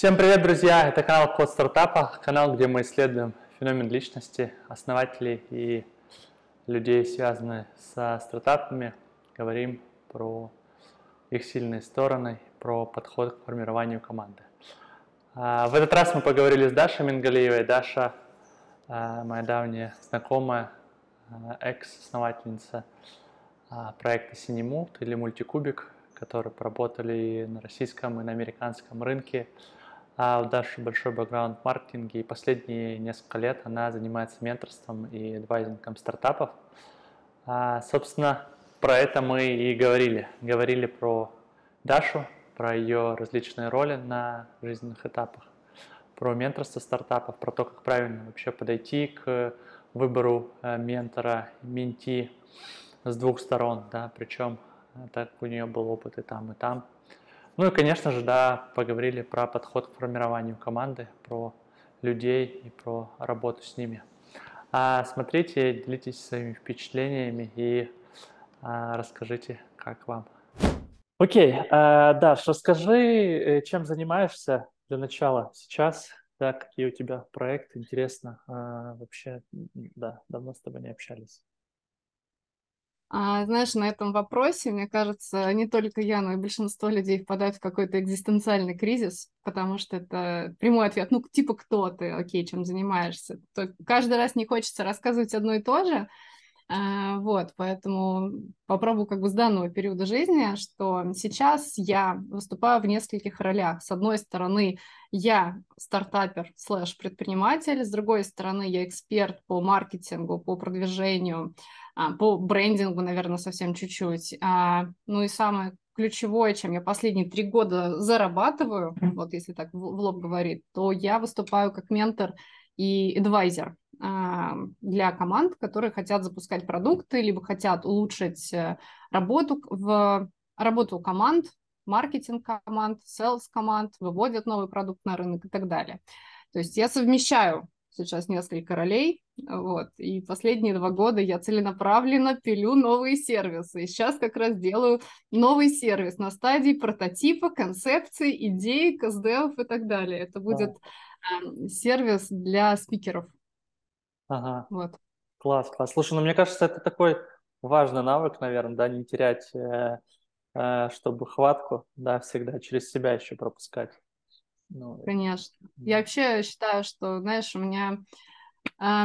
Всем привет, друзья! Это канал Код Стартапа, канал, где мы исследуем феномен личности, основателей и людей, связанных со стартапами. Говорим про их сильные стороны, про подход к формированию команды. А, в этот раз мы поговорили с Дашей Мингалиевой. Даша а, моя давняя знакомая, а, экс-основательница проекта Синемут или Мультикубик, которые поработали на российском и на американском рынке. А у Даши большой бэкграунд в маркетинге, и последние несколько лет она занимается менторством и адвайзингом стартапов. А, собственно, про это мы и говорили. Говорили про Дашу, про ее различные роли на жизненных этапах, про менторство стартапов, про то, как правильно вообще подойти к выбору э, ментора, менти с двух сторон, да, причем э, так у нее был опыт и там, и там. Ну и, конечно же, да, поговорили про подход к формированию команды, про людей и про работу с ними. А, смотрите, делитесь своими впечатлениями и а, расскажите, как вам. Окей, а, Даш, расскажи, э, чем занимаешься для начала сейчас, да, какие у тебя проекты, интересно, а, вообще, да, давно с тобой не общались. А, знаешь, на этом вопросе, мне кажется, не только я, но и большинство людей впадают в какой-то экзистенциальный кризис, потому что это прямой ответ, ну, типа, кто ты, окей, чем занимаешься. То каждый раз не хочется рассказывать одно и то же, а, вот, поэтому попробую как бы с данного периода жизни, что сейчас я выступаю в нескольких ролях. С одной стороны, я стартапер слэш предприниматель, с другой стороны, я эксперт по маркетингу, по продвижению, по брендингу, наверное, совсем чуть-чуть. А, ну и самое ключевое, чем я последние три года зарабатываю, вот если так в лоб говорить, то я выступаю как ментор и адвайзер а, для команд, которые хотят запускать продукты, либо хотят улучшить э, работу в работу команд, маркетинг команд, sales команд, выводят новый продукт на рынок и так далее. То есть я совмещаю сейчас несколько ролей, вот, и последние два года я целенаправленно пилю новые сервисы. И сейчас как раз делаю новый сервис на стадии прототипа, концепции, идей, КСДФ и так далее. Это будет э, сервис для спикеров. Ага. Вот. Класс, класс. Слушай, ну мне кажется, это такой важный навык, наверное, да, не терять, э, э, чтобы хватку, да, всегда через себя еще пропускать. Ну, Конечно. Я вообще считаю, что, знаешь, у меня э,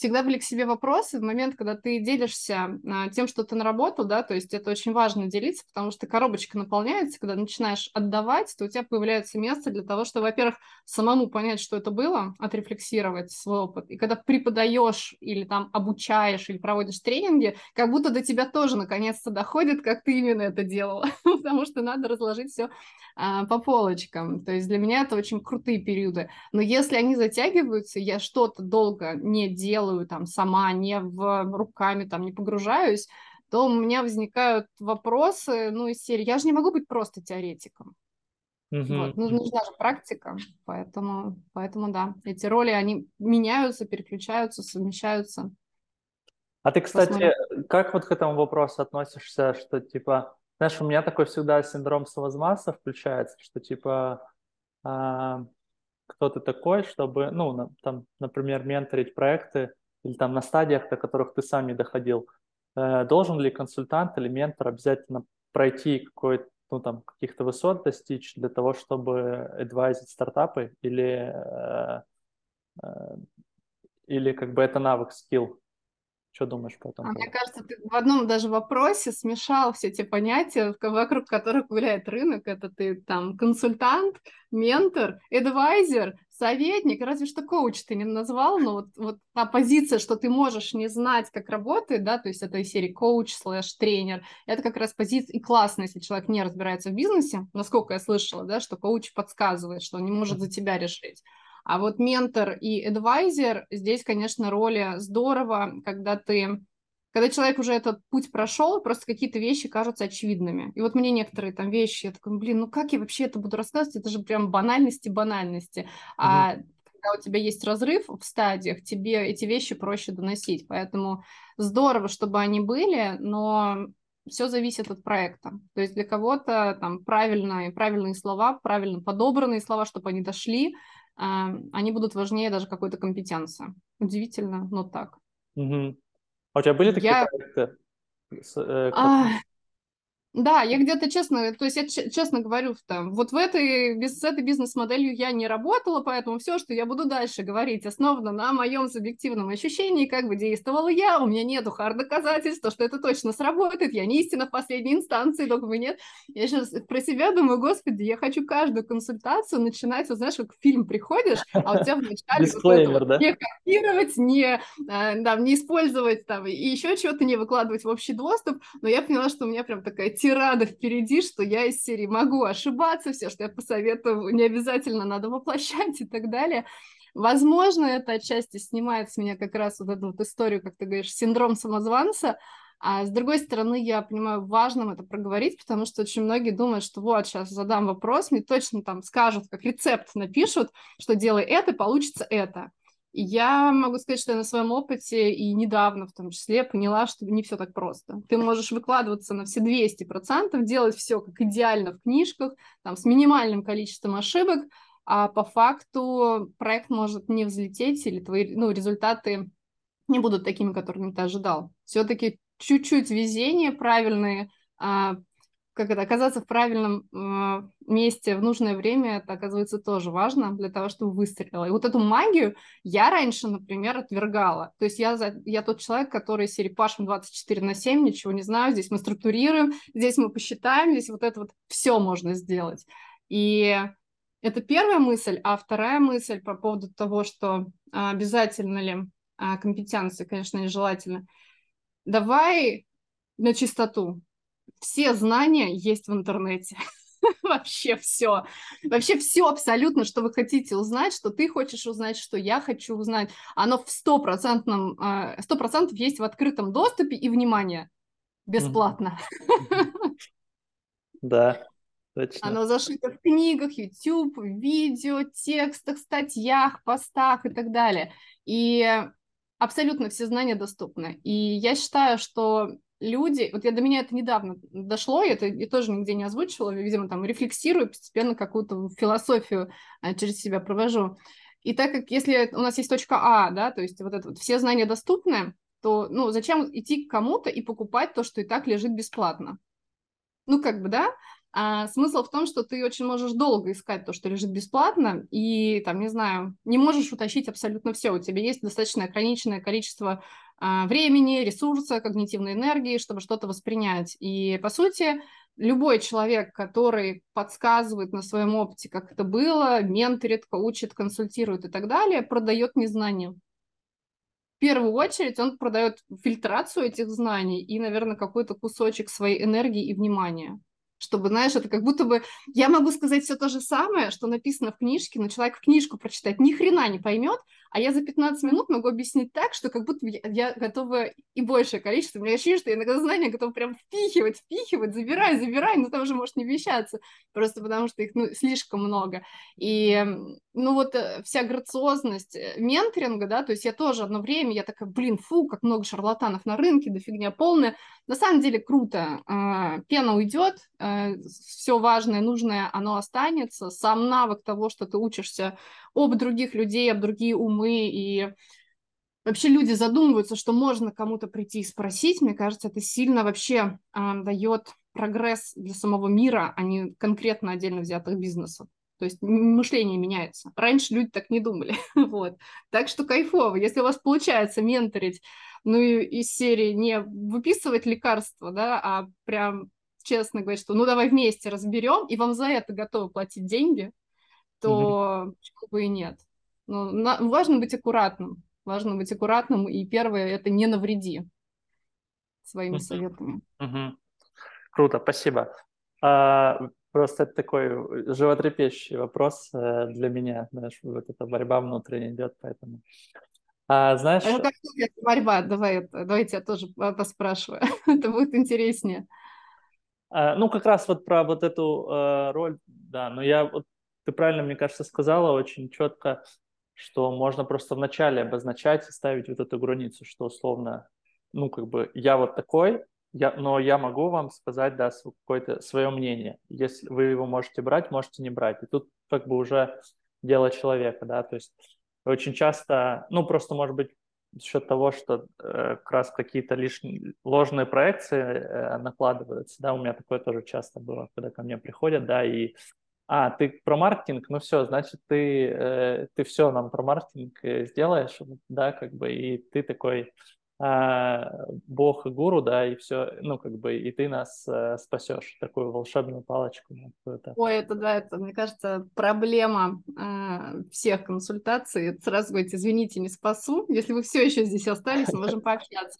всегда были к себе вопросы в момент, когда ты делишься а, тем, что ты наработал, да, то есть это очень важно делиться, потому что коробочка наполняется, когда начинаешь отдавать, то у тебя появляется место для того, чтобы, во-первых, самому понять, что это было, отрефлексировать свой опыт, и когда преподаешь или там обучаешь или проводишь тренинги, как будто до тебя тоже наконец-то доходит, как ты именно это делала, потому что надо разложить все а, по полочкам, то есть для меня это очень крутые периоды, но если они затягиваются, я что-то долго не делаю, делаю там сама, не в руками там не погружаюсь, то у меня возникают вопросы, ну, из серии, я же не могу быть просто теоретиком. Uh-huh. Вот. Ну, нужна же практика, поэтому, поэтому да, эти роли, они меняются, переключаются, совмещаются. А ты, кстати, Посмотрим. как вот к этому вопросу относишься, что типа, знаешь, у меня такой всегда синдром самозванца включается, что типа а, кто ты такой, чтобы, ну, там, например, менторить проекты или там на стадиях, до которых ты сам не доходил, э, должен ли консультант или ментор обязательно пройти какой-то ну, там, каких-то высот достичь для того, чтобы адвайзить стартапы или, э, э, или как бы это навык, скилл? Что думаешь по этому? А мне кажется, ты в одном даже вопросе смешал все эти понятия, вокруг которых гуляет рынок. Это ты там консультант, ментор, адвайзер, советник, разве что коуч ты не назвал, но вот, вот та позиция, что ты можешь не знать, как работает, да, то есть это из серии коуч слэш тренер, это как раз позиция, и классно, если человек не разбирается в бизнесе, насколько я слышала, да, что коуч подсказывает, что он не может за тебя решить. А вот ментор и адвайзер, здесь, конечно, роли здорово, когда ты когда человек уже этот путь прошел, просто какие-то вещи кажутся очевидными. И вот мне некоторые там вещи, я такой, блин, ну как я вообще это буду рассказывать? Это же прям банальности банальности. Mm-hmm. А когда у тебя есть разрыв в стадиях, тебе эти вещи проще доносить. Поэтому здорово, чтобы они были, но все зависит от проекта. То есть для кого-то там правильные, правильные слова, правильно подобранные слова, чтобы они дошли, они будут важнее даже какой-то компетенции. Удивительно, но так. Угу. А у тебя были такие Я... проекты? С, э, а, да, я где-то честно, то есть я честно говорю, там, вот в этой, с этой бизнес-моделью я не работала, поэтому все, что я буду дальше говорить, основано на моем субъективном ощущении, как бы действовала я, у меня нету хард-доказательств, что это точно сработает, я не истина в последней инстанции, догмы нет. Я сейчас про себя думаю, господи, я хочу каждую консультацию начинать, вот знаешь, как в фильм приходишь, а у тебя вначале Дисклеймер, да? не копировать, не, э, да, не использовать там, и еще что-то не выкладывать в общий доступ, но я поняла, что у меня прям такая тирада впереди, что я из серии могу ошибаться, все, что я посоветую, не обязательно надо воплощать и так далее. Возможно, это отчасти снимает с меня как раз вот эту вот историю, как ты говоришь, синдром самозванца, а с другой стороны, я понимаю, важным это проговорить, потому что очень многие думают, что вот, сейчас задам вопрос, мне точно там скажут, как рецепт напишут, что делай это, получится это. Я могу сказать, что я на своем опыте и недавно в том числе поняла, что не все так просто. Ты можешь выкладываться на все 200%, делать все как идеально в книжках, там, с минимальным количеством ошибок, а по факту проект может не взлететь или твои ну, результаты не будут такими, которыми ты ожидал. Все-таки чуть-чуть везение, правильные а, как это, оказаться в правильном э, месте в нужное время, это, оказывается, тоже важно для того, чтобы выстрелило. И вот эту магию я раньше, например, отвергала. То есть я, я тот человек, который серии пашем 24 на 7, ничего не знаю, здесь мы структурируем, здесь мы посчитаем, здесь вот это вот все можно сделать. И это первая мысль. А вторая мысль по поводу того, что обязательно ли а, компетенции, конечно, нежелательно. Давай на чистоту все знания есть в интернете. Вообще все. Вообще все абсолютно, что вы хотите узнать, что ты хочешь узнать, что я хочу узнать. Оно в стопроцентном, а, сто процентов есть в открытом доступе и, внимание, бесплатно. Да, точно. Оно зашито в книгах, YouTube, видео, текстах, статьях, постах и так далее. И абсолютно все знания доступны. И я считаю, что люди, вот я до меня это недавно дошло, я это и тоже нигде не озвучивала, видимо, там рефлексирую, постепенно какую-то философию а, через себя провожу. И так как если у нас есть точка А, да, то есть вот это вот все знания доступны, то, ну, зачем идти к кому-то и покупать то, что и так лежит бесплатно? Ну, как бы, да, а смысл в том, что ты очень можешь долго искать то, что лежит бесплатно, и, там, не знаю, не можешь утащить абсолютно все. У тебя есть достаточно ограниченное количество времени, ресурса, когнитивной энергии, чтобы что-то воспринять. И, по сути, любой человек, который подсказывает на своем опыте, как это было, менторит, коучит, консультирует и так далее, продает незнание. В первую очередь он продает фильтрацию этих знаний и, наверное, какой-то кусочек своей энергии и внимания чтобы, знаешь, это как будто бы я могу сказать все то же самое, что написано в книжке, но человек книжку прочитать ни хрена не поймет, а я за 15 минут могу объяснить так, что как будто я, я готова и большее количество. У меня ощущение, что я иногда знания готова прям впихивать, впихивать, забирай, забирай, но там уже может не вмещаться, просто потому что их ну, слишком много. И ну вот э, вся грациозность э, менторинга, да, то есть я тоже одно время, я такая, блин, фу, как много шарлатанов на рынке, да фигня полная. На самом деле круто, а, пена уйдет, а, все важное, нужное, оно останется, сам навык того, что ты учишься об других людей, об другие умы, и вообще люди задумываются, что можно кому-то прийти и спросить, мне кажется, это сильно вообще дает прогресс для самого мира, а не конкретно отдельно взятых бизнесов. То есть мышление меняется. Раньше люди так не думали. вот. Так что кайфово. Если у вас получается менторить, ну и из серии не выписывать лекарства, да, а прям честно говорить, что ну давай вместе разберем, и вам за это готовы платить деньги, то mm почему бы и нет. Но на, важно быть аккуратным. Важно быть аккуратным, и первое это не навреди своими mm советами. mm Круто, спасибо. А, Просто это такой животрепещущий вопрос э, для меня, знаешь, вот эта борьба внутренняя идет, поэтому. А, знаешь... А как борьба? Давай, давайте я тоже поспрашиваю. это будет интереснее. А, ну, как раз вот про вот эту э, роль, да, но я вот, ты правильно, мне кажется, сказала очень четко, что можно просто вначале обозначать и ставить вот эту границу, что условно, ну, как бы я вот такой, я, но я могу вам сказать, да, какое-то свое мнение. Если вы его можете брать, можете не брать. И тут как бы уже дело человека, да, то есть очень часто, ну, просто, может быть, за счет того, что э, как раз какие-то лишние ложные проекции э, накладываются, да, у меня такое тоже часто было, когда ко мне приходят, да, и а, ты про маркетинг, ну все, значит, ты, э, ты все нам про маркетинг э, сделаешь, да, как бы, и ты такой, а, бог и гуру, да, и все, ну, как бы, и ты нас э, спасешь, такую волшебную палочку. Это. Ой, это, да, это, мне кажется, проблема э, всех консультаций. Сразу говорить, извините, не спасу. Если вы все еще здесь остались, мы можем пообщаться.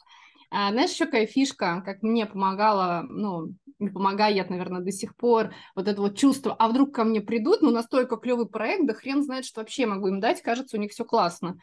А, знаешь, еще какая фишка, как мне помогала, ну, не помогает, наверное, до сих пор, вот это вот чувство, а вдруг ко мне придут, ну, настолько клевый проект, да хрен знает, что вообще могу им дать, кажется, у них все классно.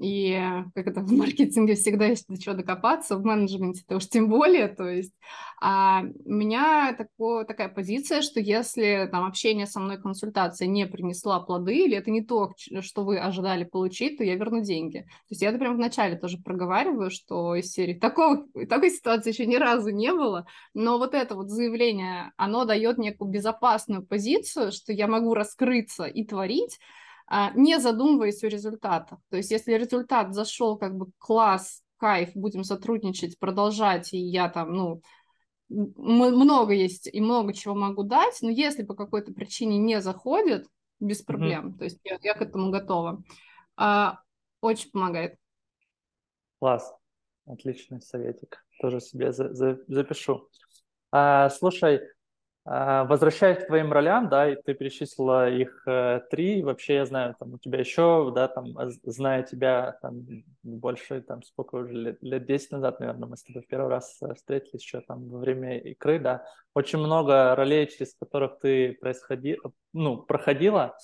И как это в маркетинге всегда есть до чего докопаться, в менеджменте то уж тем более. То есть а у меня тако, такая позиция, что если там общение со мной, консультация не принесла плоды, или это не то, что вы ожидали получить, то я верну деньги. То есть я это прямо вначале тоже проговариваю, что из серии такого, такой ситуации еще ни разу не было, но вот это вот заявление, оно дает некую безопасную позицию, что я могу раскрыться и творить, не задумываясь о результатах. То есть если результат зашел как бы класс, кайф, будем сотрудничать, продолжать, и я там, ну, много есть и много чего могу дать, но если по какой-то причине не заходит, без проблем, mm-hmm. то есть я, я к этому готова. А, очень помогает. Класс, отличный советик, тоже себе за, за, запишу. А, слушай, а, возвращаясь к твоим ролям, да, и ты перечислила их э, три, вообще я знаю, там у тебя еще, да, там, зная тебя там больше, там, сколько уже, лет, лет 10 назад, наверное, мы с тобой в первый раз э, встретились еще там во время игры, да, очень много ролей, через которых ты происходи, ну, проходила,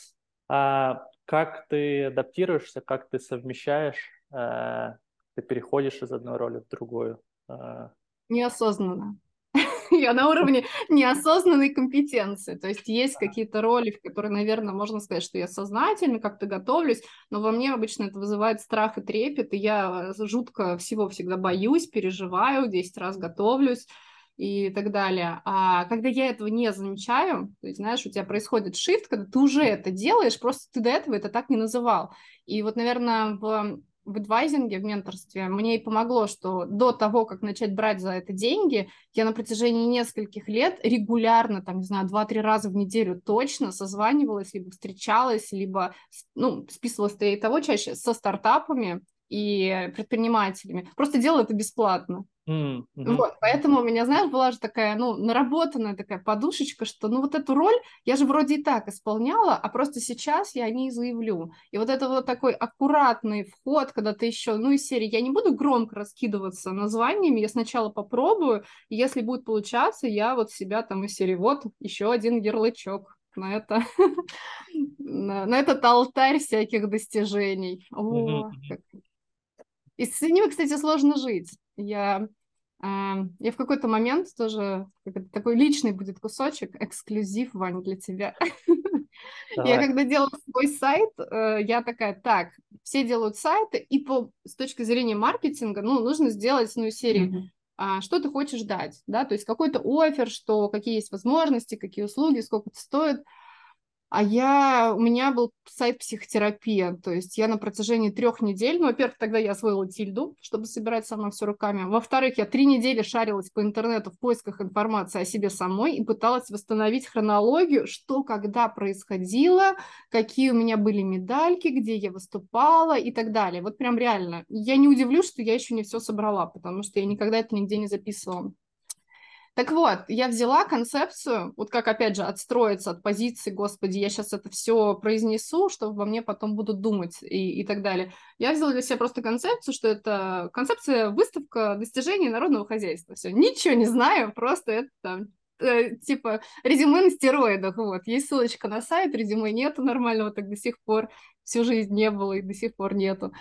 а как ты адаптируешься, как ты совмещаешь, э, ты переходишь из одной роли в другую? Э... Неосознанно. Я на уровне неосознанной компетенции. То есть есть какие-то роли, в которые, наверное, можно сказать, что я сознательно как-то готовлюсь, но во мне обычно это вызывает страх и трепет, и я жутко всего всегда боюсь, переживаю, 10 раз готовлюсь и так далее. А когда я этого не замечаю, то есть, знаешь, у тебя происходит shift, когда ты уже это делаешь, просто ты до этого это так не называл. И вот, наверное, в в адвайзинге, в менторстве, мне и помогло, что до того, как начать брать за это деньги, я на протяжении нескольких лет регулярно, там, не знаю, два-три раза в неделю точно созванивалась, либо встречалась, либо, ну, списывалась и того чаще со стартапами и предпринимателями. Просто делала это бесплатно. Mm-hmm. Вот, поэтому у меня, знаешь, была же такая, ну, наработанная такая подушечка, что, ну, вот эту роль я же вроде и так исполняла, а просто сейчас я о ней заявлю. И вот это вот такой аккуратный вход, когда ты еще, ну, из серии, я не буду громко раскидываться названиями, я сначала попробую, и если будет получаться, я вот себя там из серии, вот, еще один ярлычок на это, на, на этот алтарь всяких достижений. О, как... И с ними, кстати, сложно жить. Я я в какой-то момент тоже такой личный будет кусочек, эксклюзив, Вань, для тебя. Давай. Я когда делала свой сайт, э, я такая, так, все делают сайты, и по, с точки зрения маркетинга, ну, нужно сделать, ну, серию, mm-hmm. что ты хочешь дать, да, то есть какой-то офер, что, какие есть возможности, какие услуги, сколько это стоит. А я, у меня был сайт психотерапия, то есть я на протяжении трех недель, ну, во-первых, тогда я освоила тильду, чтобы собирать сама все руками, во-вторых, я три недели шарилась по интернету в поисках информации о себе самой и пыталась восстановить хронологию, что когда происходило, какие у меня были медальки, где я выступала и так далее. Вот прям реально. Я не удивлюсь, что я еще не все собрала, потому что я никогда это нигде не записывала. Так вот, я взяла концепцию, вот как, опять же, отстроиться от позиции, господи, я сейчас это все произнесу, что во мне потом будут думать и, и так далее. Я взяла для себя просто концепцию, что это концепция выставка достижений народного хозяйства. Все, ничего не знаю, просто это там э, типа резюме на стероидах, вот. Есть ссылочка на сайт, резюме нету нормального так до сих пор, всю жизнь не было и до сих пор нету.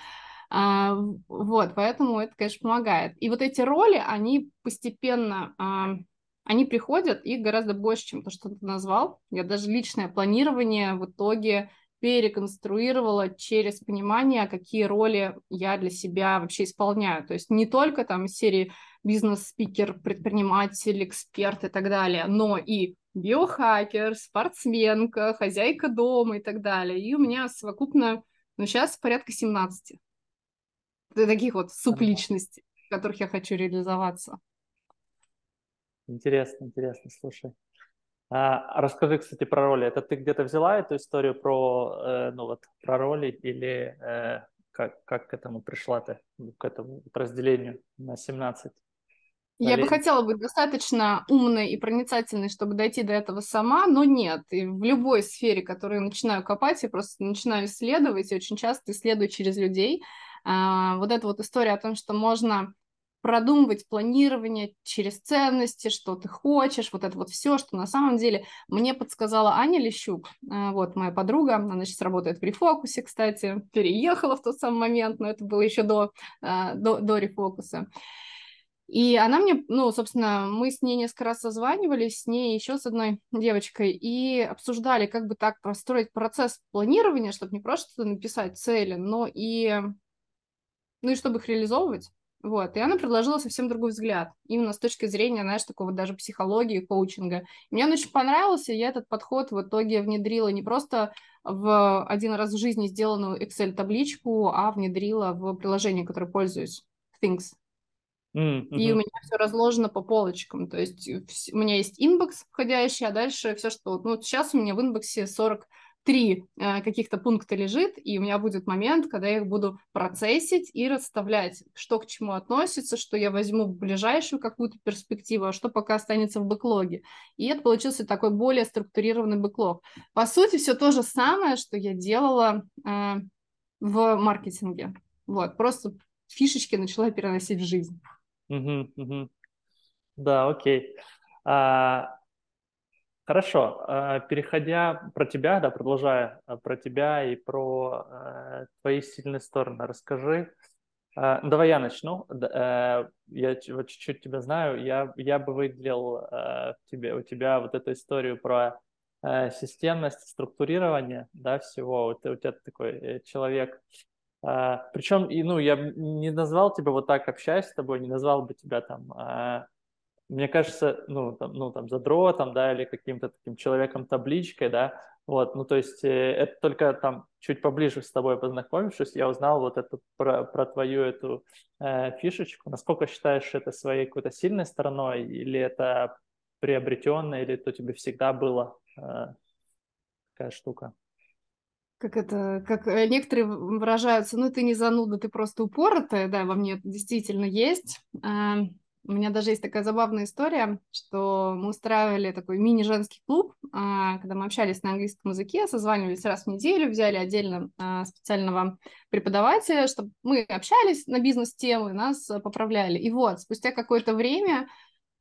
Вот, поэтому это, конечно, помогает. И вот эти роли, они постепенно, а, они приходят, их гораздо больше, чем то, что ты назвал. Я даже личное планирование в итоге переконструировала через понимание, какие роли я для себя вообще исполняю. То есть не только там серии бизнес-спикер, предприниматель, эксперт и так далее, но и биохакер, спортсменка, хозяйка дома и так далее. И у меня совокупно, ну, сейчас порядка 17 таких вот субличностей, в которых я хочу реализоваться. Интересно, интересно, слушай. А, расскажи, кстати, про роли. Это ты где-то взяла эту историю про, э, ну вот, про роли или э, как, как к этому пришла ты, к этому разделению на 17? Я бы хотела быть достаточно умной и проницательной, чтобы дойти до этого сама, но нет. И в любой сфере, которую я начинаю копать, я просто начинаю исследовать, и очень часто исследую через людей. А, вот эта вот история о том, что можно продумывать планирование через ценности, что ты хочешь, вот это вот все, что на самом деле мне подсказала Аня Лещук, а, вот моя подруга, она сейчас работает в рефокусе, кстати, переехала в тот самый момент, но это было еще до, а, до, до рефокуса. И она мне, ну, собственно, мы с ней несколько раз созванивались, с ней еще с одной девочкой, и обсуждали, как бы так построить процесс планирования, чтобы не просто написать цели, но и, ну и чтобы их реализовывать. Вот, и она предложила совсем другой взгляд, именно с точки зрения, знаешь, такого даже психологии, коучинга. мне он очень понравился, и я этот подход в итоге внедрила не просто в один раз в жизни сделанную Excel-табличку, а внедрила в приложение, которое пользуюсь, Things. Mm-hmm. И у меня все разложено по полочкам. То есть у меня есть inbox входящий, а дальше все, что... Ну, вот сейчас у меня в inbox е 43 э, каких-то пункта лежит, и у меня будет момент, когда я их буду процессить и расставлять, что к чему относится, что я возьму в ближайшую какую-то перспективу, а что пока останется в бэклоге. И это получился такой более структурированный бэклог. По сути, все то же самое, что я делала э, в маркетинге. Вот, просто фишечки начала переносить в жизнь. Да, окей. А, хорошо. А, переходя про тебя, да, продолжая а, про тебя и про а, твои сильные стороны, расскажи. А, давай я начну. Я вот чуть-чуть тебя знаю. Я, я бы выделил тебе, у тебя вот эту историю про системность, структурирование, да, всего. У тебя такой э, человек причем, ну, я не назвал тебя вот так, общаясь с тобой, не назвал бы тебя там, мне кажется, ну, там, ну, там, задротом, да, или каким-то таким человеком-табличкой, да, вот, ну, то есть э, это только там чуть поближе с тобой познакомившись, я узнал вот это про, про твою эту э, фишечку. Насколько считаешь это своей какой-то сильной стороной, или это приобретенное, или это тебе всегда было э, такая штука? как это, как э, некоторые выражаются, ну, ты не зануда, ты просто упоротая, да, во мне действительно есть. А, у меня даже есть такая забавная история, что мы устраивали такой мини-женский клуб, а, когда мы общались на английском языке, созванивались раз в неделю, взяли отдельно а, специального преподавателя, чтобы мы общались на бизнес-темы, нас поправляли. И вот, спустя какое-то время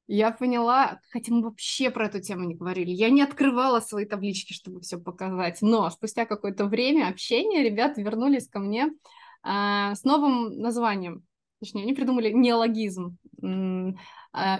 я поняла, хотя мы вообще про эту тему не говорили. Я не открывала свои таблички, чтобы все показать. Но спустя какое-то время общения ребята вернулись ко мне э, с новым названием. Точнее, они придумали неологизм.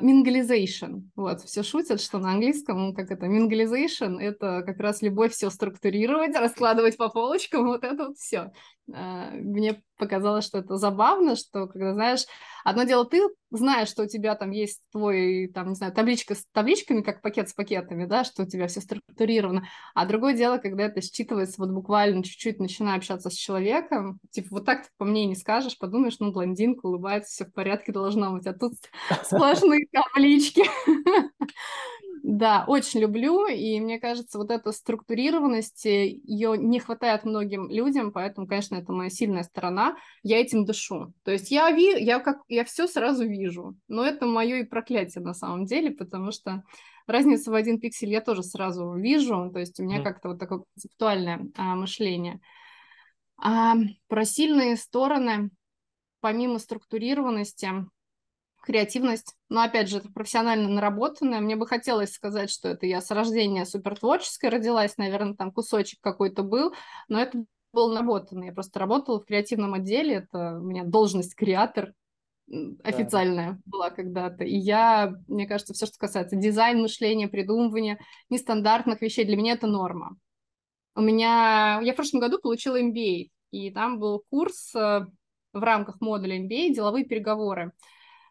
Mingalization. Вот, все шутят, что на английском, как это, mingalization, это как раз любовь все структурировать, раскладывать по полочкам, вот это вот все. А, мне показалось, что это забавно, что когда, знаешь, одно дело ты знаешь, что у тебя там есть твой, там, не знаю, табличка с табличками, как пакет с пакетами, да, что у тебя все структурировано, а другое дело, когда это считывается вот буквально чуть-чуть, начиная общаться с человеком, типа вот так ты по мне не скажешь, подумаешь, ну, блондинка, улыбается, все в порядке должно быть, а тут сплошные таблички. Да, очень люблю, и мне кажется, вот эта структурированность, э, ее не хватает многим людям, поэтому, конечно, это моя сильная сторона, я этим дышу. То есть я, ви, я, как, я все сразу вижу, но это мое и проклятие на самом деле, потому что разницу в один пиксель я тоже сразу вижу, то есть у меня mm. как-то вот такое концептуальное а, мышление. А, про сильные стороны, помимо структурированности, креативность. Но, опять же, это профессионально наработанная. Мне бы хотелось сказать, что это я с рождения супертворческой родилась, наверное, там кусочек какой-то был, но это был наработанный. Я просто работала в креативном отделе, это у меня должность креатор, официальная да. была когда-то. И я, мне кажется, все, что касается дизайн, мышления, придумывания нестандартных вещей, для меня это норма. У меня... Я в прошлом году получила MBA, и там был курс э, в рамках модуля MBA «Деловые переговоры».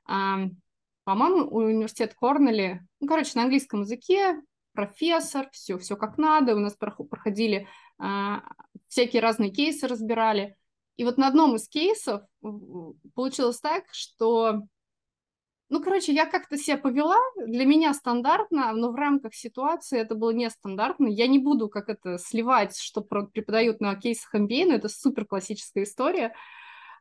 По-моему, университет Корнелли, ну, короче, на английском языке, профессор, все, все как надо, у нас проходили а, всякие разные кейсы, разбирали. И вот на одном из кейсов получилось так, что, ну, короче, я как-то себя повела, для меня стандартно, но в рамках ситуации это было нестандартно. Я не буду как это сливать, что преподают на кейсах MBA, но это супер классическая история.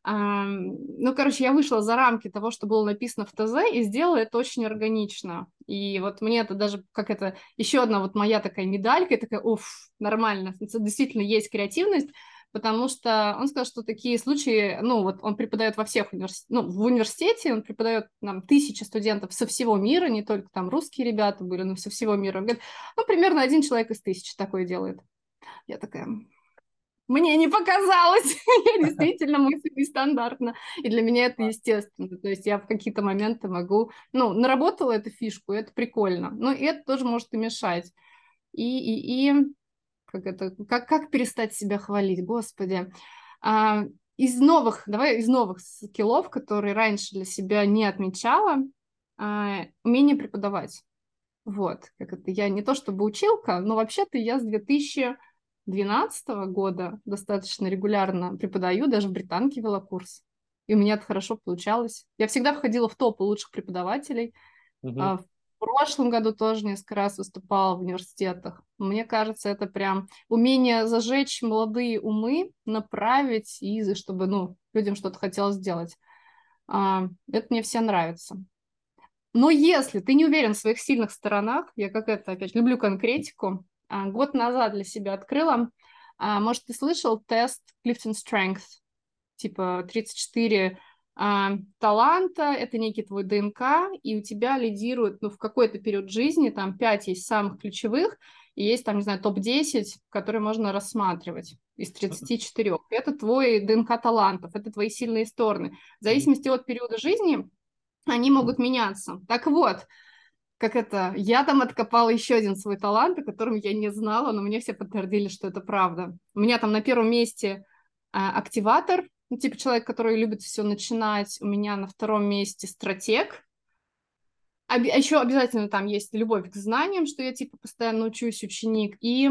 Ну, короче, я вышла за рамки того, что было написано в ТЗ, и сделала это очень органично. И вот мне это даже, как это, еще одна вот моя такая медалька, и такая, уф, нормально, действительно есть креативность, потому что он сказал, что такие случаи, ну, вот он преподает во всех университетах, ну, в университете он преподает нам тысячи студентов со всего мира, не только там русские ребята были, но со всего мира. Он говорит, ну, примерно один человек из тысячи такое делает. Я такая, мне не показалось. я действительно мыслю нестандартно. И для меня это естественно. То есть я в какие-то моменты могу... Ну, наработала эту фишку, это прикольно. Но это тоже может и мешать. И, и, и как это... Как, как перестать себя хвалить, господи. А, из новых, давай из новых скиллов, которые раньше для себя не отмечала, а, умение преподавать. Вот, как это, я не то чтобы училка, но вообще-то я с 2000 2012 года достаточно регулярно преподаю, даже в британке вела курс. И у меня это хорошо получалось. Я всегда входила в топ лучших преподавателей. Угу. А в прошлом году тоже несколько раз выступала в университетах. Мне кажется, это прям умение зажечь молодые умы, направить, и чтобы ну, людям что-то хотелось сделать. А, это мне все нравится. Но если ты не уверен в своих сильных сторонах, я как это, опять, люблю конкретику, год назад для себя открыла. А, может, ты слышал тест Clifton Strength? Типа 34 а, таланта, это некий твой ДНК, и у тебя лидирует, ну, в какой-то период жизни, там 5 есть самых ключевых, и есть там, не знаю, топ-10, которые можно рассматривать из 34. Это твой ДНК талантов, это твои сильные стороны. В зависимости от периода жизни они могут меняться. Так вот, как это, я там откопала еще один свой талант, о котором я не знала, но мне все подтвердили, что это правда. У меня там на первом месте а, активатор, ну, типа человек, который любит все начинать. У меня на втором месте стратег. А, а еще обязательно там есть любовь к знаниям, что я типа постоянно учусь, ученик. И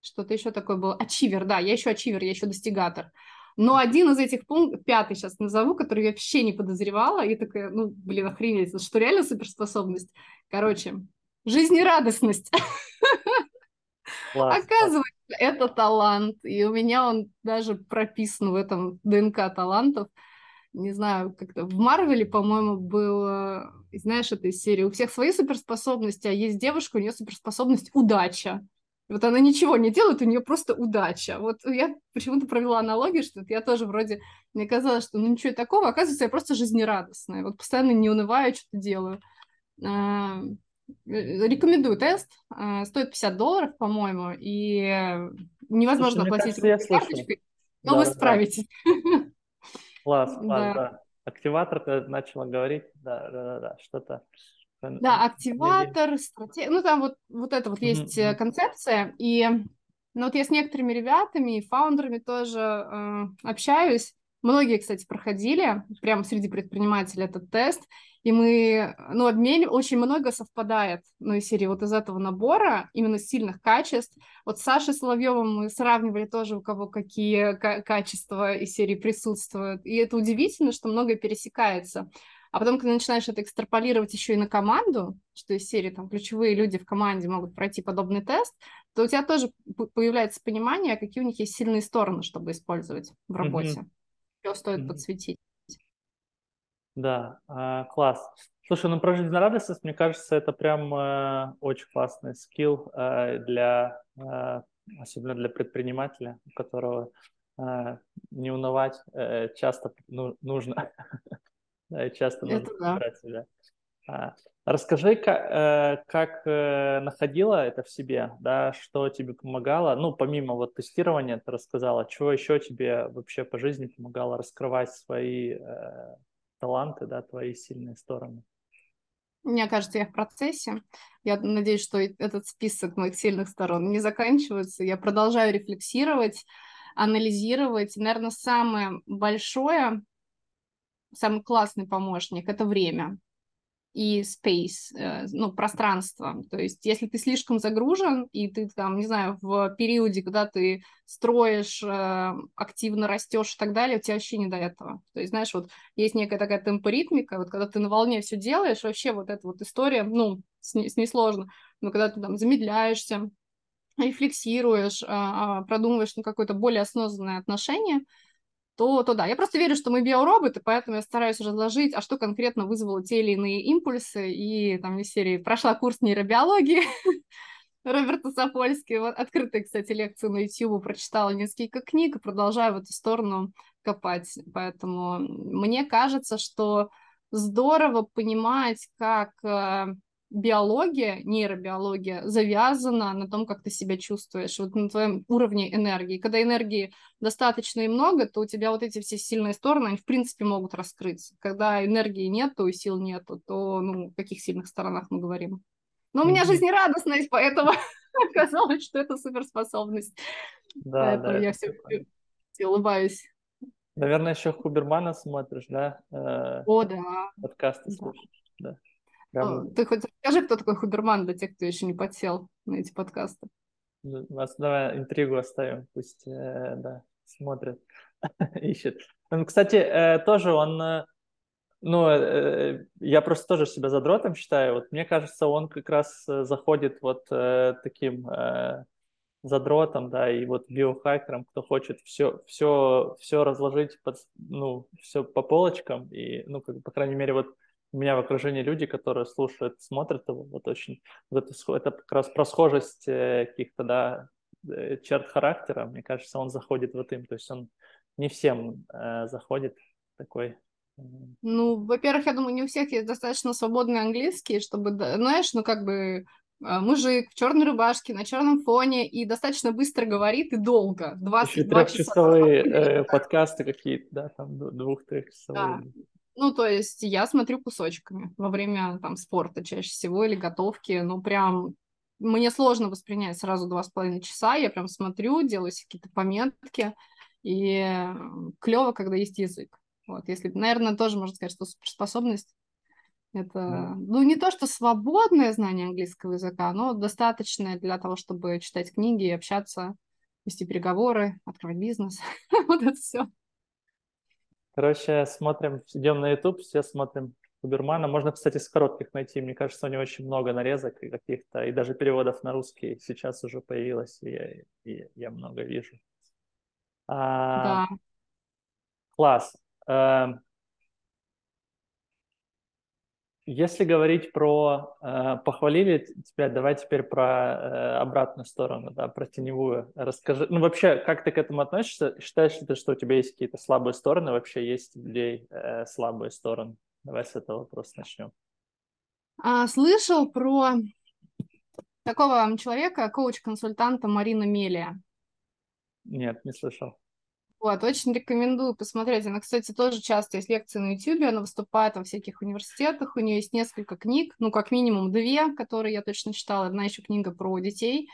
что-то еще такое было. Ачивер, да, я еще ачивер, я еще достигатор. Но один из этих пунктов, пятый сейчас назову, который я вообще не подозревала, и такая, ну, блин, охренеть, это что реально суперспособность? Короче, жизнерадостность. Класс, Оказывается, класс. это талант, и у меня он даже прописан в этом ДНК талантов. Не знаю, как-то в Марвеле, по-моему, было, знаешь, этой серии, у всех свои суперспособности, а есть девушка, у нее суперспособность удача. Вот она ничего не делает, у нее просто удача. Вот я почему-то провела аналогию, что я тоже вроде, мне казалось, что ну ничего такого, оказывается, я просто жизнерадостная. Вот постоянно не унываю, что-то делаю. А, э, рекомендую тест. А, стоит 50 долларов, по-моему, и невозможно Слушай, оплатить кажется, карточкой, но да, вы да, справитесь. Класс, класс, да. да. Активатор ты начала говорить, да, да, да, да, что-то да, активатор, стратегия. Ну, там вот, вот это вот есть mm-hmm. концепция. И ну, вот я с некоторыми ребятами и фаундерами тоже э, общаюсь. Многие, кстати, проходили прямо среди предпринимателей этот тест. И мы, ну, обмен очень много совпадает, ну, из серии вот из этого набора, именно сильных качеств. Вот с Сашей Соловьевым мы сравнивали тоже, у кого какие качества из серии присутствуют. И это удивительно, что многое пересекается. А потом, когда начинаешь это экстраполировать еще и на команду, что из серии там ключевые люди в команде могут пройти подобный тест, то у тебя тоже появляется понимание, какие у них есть сильные стороны, чтобы использовать в работе. Mm-hmm. Что стоит mm-hmm. подсветить. Да, э, класс. Слушай, ну про жизнерадостность, мне кажется, это прям э, очень классный скилл э, для, э, особенно для предпринимателя, у которого э, не унывать э, часто ну, нужно. Часто нужно да. брать себя. А, расскажи, как, э, как э, находила это в себе, да, что тебе помогало, ну, помимо вот тестирования, ты рассказала, чего еще тебе вообще по жизни помогало раскрывать свои э, таланты, да, твои сильные стороны? Мне кажется, я в процессе. Я надеюсь, что этот список моих сильных сторон не заканчивается. Я продолжаю рефлексировать, анализировать. Наверное, самое большое самый классный помощник – это время. и space, э, ну, пространство. То есть, если ты слишком загружен, и ты там, не знаю, в периоде, когда ты строишь, э, активно растешь и так далее, у тебя вообще не до этого. То есть, знаешь, вот есть некая такая темпоритмика, вот когда ты на волне все делаешь, вообще вот эта вот история, ну, с, с несложно, но когда ты там замедляешься, рефлексируешь, а, а, продумываешь ну, какое-то более осознанное отношение – то, то да. Я просто верю, что мы биороботы, поэтому я стараюсь разложить, а что конкретно вызвало те или иные импульсы. И там из серии прошла курс нейробиологии Роберта Сапольски. Вот открытые, кстати, лекции на YouTube, прочитала несколько книг и продолжаю в эту сторону копать. Поэтому мне кажется, что здорово понимать, как э, биология, нейробиология завязана на том, как ты себя чувствуешь, вот на твоем уровне энергии. Когда энергии достаточно и много, то у тебя вот эти все сильные стороны, они в принципе могут раскрыться. Когда энергии нет, то и сил нету, то ну, о каких сильных сторонах мы говорим? Но у меня жизнерадостность, поэтому оказалось, что это суперспособность. Да, поэтому да, я все, все улыбаюсь. Наверное, еще Хубермана смотришь, да? Э, о, да. Подкасты да. слушаешь, да. Прям... Ты хоть расскажи, кто такой Хуберман для тех, кто еще не подсел на эти подкасты. Вас давай интригу оставим, пусть э, да, смотрит, ищет. Кстати, э, тоже он, э, ну, э, я просто тоже себя задротом считаю. Вот мне кажется, он как раз заходит вот э, таким э, задротом, да, и вот биохакером, кто хочет все, все, все разложить, под, ну, все по полочкам и, ну, как, по крайней мере, вот у меня в окружении люди, которые слушают, смотрят его, вот очень, вот это, это как раз про схожесть э, каких-то, да, э, черт характера, мне кажется, он заходит в им, то есть он не всем э, заходит такой. Ну, во-первых, я думаю, не у всех есть достаточно свободный английский, чтобы, знаешь, ну как бы а, мужик в черной рубашке на черном фоне и достаточно быстро говорит и долго. 22 Еще трехчасовые э, подкасты какие-то, да, там двух-трехчасовые. Да. Ну, то есть я смотрю кусочками во время там спорта чаще всего или готовки. Ну, прям мне сложно воспринять сразу два с половиной часа. Я прям смотрю, делаю какие-то пометки. И клево, когда есть язык. Вот, если, наверное, тоже можно сказать, что суперспособность это, mm. ну, не то, что свободное знание английского языка, но достаточное для того, чтобы читать книги, общаться, вести переговоры, открывать бизнес. вот это все. Короче, смотрим, идем на YouTube, все смотрим Кубермана. Можно, кстати, с коротких найти. Мне кажется, у него очень много нарезок и каких-то, и даже переводов на русский сейчас уже появилось, и я, и я много вижу. А, да. Класс. А, если говорить про э, похвалили тебя, давай теперь про э, обратную сторону, да, про теневую. Расскажи, ну вообще, как ты к этому относишься? Считаешь ли ты, что у тебя есть какие-то слабые стороны? Вообще есть у людей э, слабые стороны? Давай с этого вопроса начнем. А, слышал про такого человека, коуч-консультанта Марина Мелия? Нет, не слышал. Вот, очень рекомендую посмотреть. Она, кстати, тоже часто есть лекции на YouTube, она выступает во всяких университетах, у нее есть несколько книг, ну, как минимум две, которые я точно читала, одна еще книга про детей.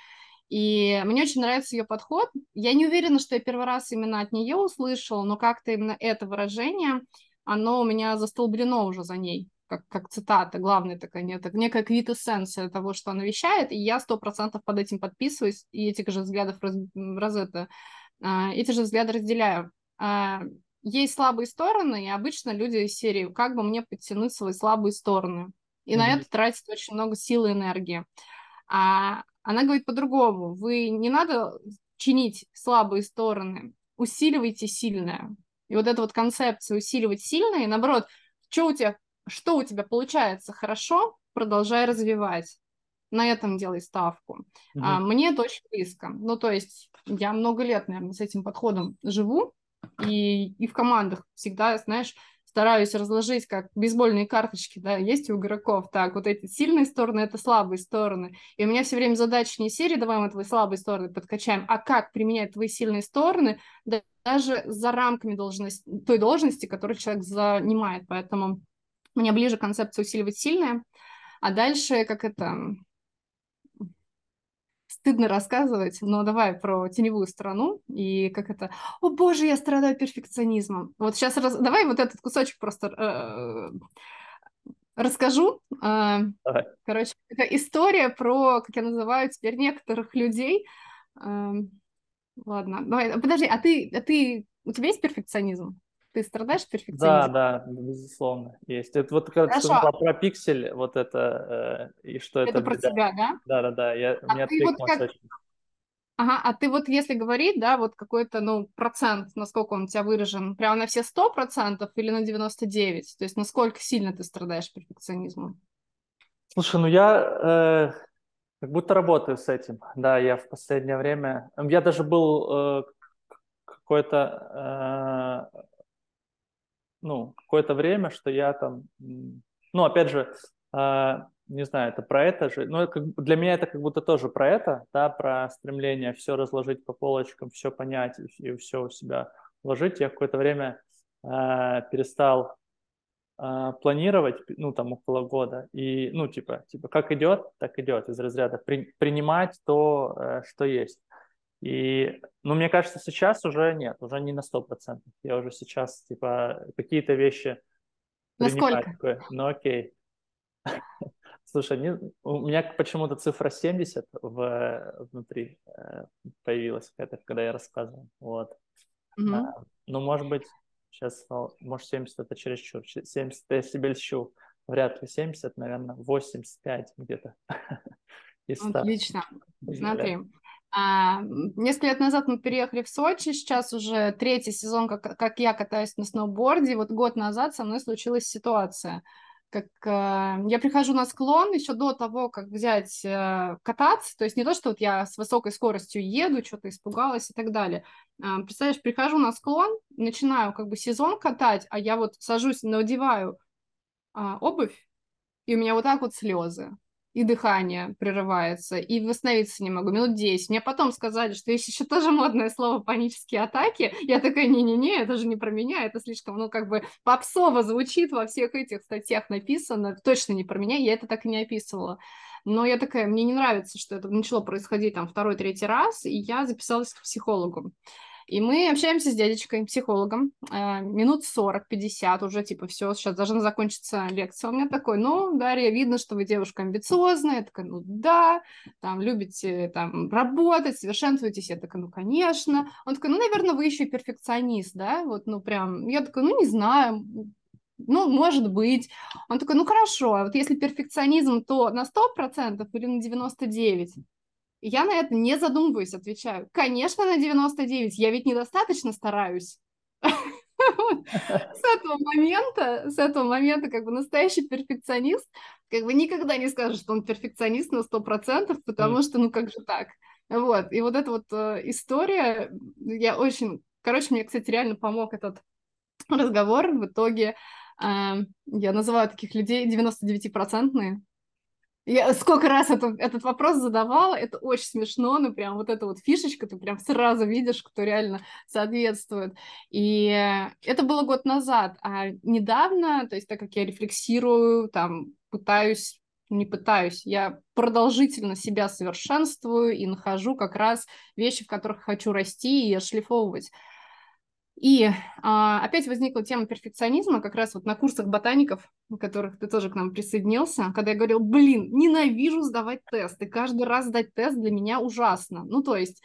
И мне очень нравится ее подход. Я не уверена, что я первый раз именно от нее услышала, но как-то именно это выражение, оно у меня застолблено уже за ней, как, как цитата, главная такая, нет, некая квитэссенция того, что она вещает, и я сто процентов под этим подписываюсь, и этих же взглядов раз, раз это эти же взгляды разделяю. А, есть слабые стороны, и обычно люди из серии «как бы мне подтянуть свои слабые стороны?» И mm-hmm. на это тратит очень много сил и энергии. А она говорит по-другому. Вы не надо чинить слабые стороны, усиливайте сильное. И вот эта вот концепция усиливать сильное, и наоборот, что у тебя, что у тебя получается хорошо, продолжай развивать на этом делай ставку. Mm-hmm. А, мне это очень близко. Ну, то есть я много лет, наверное, с этим подходом живу, и, и в командах всегда, знаешь, стараюсь разложить как бейсбольные карточки, да, есть у игроков, так, вот эти сильные стороны, это слабые стороны. И у меня все время задача не серии, давай мы твои слабые стороны подкачаем, а как применять твои сильные стороны да, даже за рамками должности, той должности, которую человек занимает. Поэтому мне ближе концепция усиливать сильное, а дальше как это стыдно рассказывать, но давай про теневую сторону и как это, о боже, я страдаю перфекционизмом. Вот сейчас раз... давай вот этот кусочек просто э, расскажу. А, Давай. Короче, это история про, как я называю теперь, некоторых людей. А, ладно, давай, подожди, а ты, а ты, у тебя есть перфекционизм? Ты страдаешь перфекционизмом? Да, да, безусловно, есть. Это вот когда Хорошо. ты сказала про пиксель, вот это, э, и что это... Это про тебя, да? Да, да, да, я, а мне ты вот как... очень. Ага, а ты вот если говорить, да, вот какой-то, ну, процент, насколько он у тебя выражен, прямо на все сто процентов или на 99? То есть насколько сильно ты страдаешь перфекционизмом? Слушай, ну я э, как будто работаю с этим. Да, я в последнее время... Я даже был э, какое-то... Э, ну, какое-то время, что я там... Ну, опять же, э, не знаю, это про это же, но как, для меня это как будто тоже про это, да, про стремление все разложить по полочкам, все понять и, и все у себя вложить. Я какое-то время э, перестал э, планировать, ну, там, около года, и, ну, типа, типа как идет, так идет, из разряда при, принимать то, э, что есть. И, ну, мне кажется, сейчас уже нет, уже не на 100%. Я уже сейчас, типа, какие-то вещи Насколько? Такой, ну, окей. Слушай, не, у меня почему-то цифра 70 в, внутри э, появилась, это, когда я рассказывал. Вот. Mm-hmm. А, ну, может быть, сейчас, может, 70 это чересчур. 70 я себе льщу. Вряд ли 70, наверное, 85 где-то. Отлично. Смотри, а, несколько лет назад мы переехали в Сочи, сейчас уже третий сезон, как, как я катаюсь на сноуборде. Вот год назад со мной случилась ситуация – как э, я прихожу на склон еще до того, как взять э, кататься, то есть не то, что вот я с высокой скоростью еду, что-то испугалась и так далее. Э, представляешь, прихожу на склон, начинаю как бы сезон катать, а я вот сажусь, надеваю э, обувь, и у меня вот так вот слезы и дыхание прерывается, и восстановиться не могу, минут 10. Мне потом сказали, что есть еще тоже модное слово «панические атаки». Я такая, не-не-не, это же не про меня, это слишком, ну, как бы попсово звучит во всех этих статьях написано, точно не про меня, я это так и не описывала. Но я такая, мне не нравится, что это начало происходить там второй-третий раз, и я записалась к психологу. И мы общаемся с дядечкой, психологом, э, минут 40-50, уже типа все, сейчас должна закончиться лекция. У меня такой, ну, Дарья, видно, что вы девушка амбициозная. Я такая, ну да, там, любите там работать, совершенствуетесь. Я такая, ну, конечно. Он такой, ну, наверное, вы еще и перфекционист, да? Вот, ну, прям, я такая, ну, не знаю, ну, может быть. Он такой, ну, хорошо, а вот если перфекционизм, то на 100% или на 99%? Я на это не задумываюсь, отвечаю. Конечно, на 99, я ведь недостаточно стараюсь. С этого момента, с этого момента, как бы настоящий перфекционист, как бы никогда не скажет, что он перфекционист на 100%, потому что, ну, как же так? Вот, и вот эта вот э, история, я очень... Короче, мне, кстати, реально помог этот разговор. В итоге э, я называю таких людей 99-процентные, я сколько раз это, этот вопрос задавала, это очень смешно, ну прям вот эта вот фишечка, ты прям сразу видишь, кто реально соответствует. И это было год назад, а недавно, то есть так как я рефлексирую, там пытаюсь не пытаюсь, я продолжительно себя совершенствую и нахожу как раз вещи, в которых хочу расти и отшлифовывать. И а, опять возникла тема перфекционизма, как раз вот на курсах ботаников, на которых ты тоже к нам присоединился, когда я говорил, блин, ненавижу сдавать тесты, каждый раз сдать тест для меня ужасно. Ну, то есть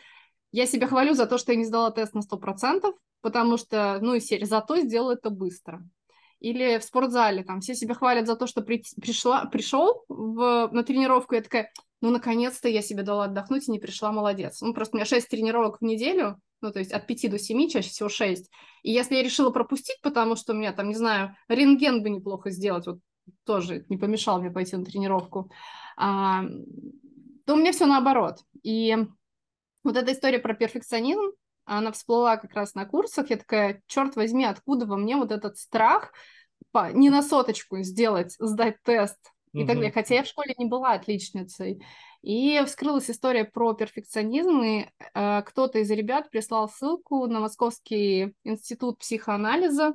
я себя хвалю за то, что я не сдала тест на 100%, потому что, ну, и серия, зато сделала это быстро. Или в спортзале, там, все себя хвалят за то, что при, пришла, пришел в, на тренировку, я такая, ну, наконец-то я себе дала отдохнуть и не пришла, молодец. Ну, просто у меня 6 тренировок в неделю, ну, то есть от 5 до 7, чаще всего 6. И если я решила пропустить, потому что у меня там, не знаю, рентген бы неплохо сделать, вот тоже не помешал мне пойти на тренировку, а, то у меня все наоборот. И вот эта история про перфекционизм, она всплыла как раз на курсах, я такая, черт возьми, откуда во мне вот этот страх по, не на соточку сделать, сдать тест и так далее. Хотя я в школе не была отличницей. И вскрылась история про перфекционизм, и э, кто-то из ребят прислал ссылку на Московский институт психоанализа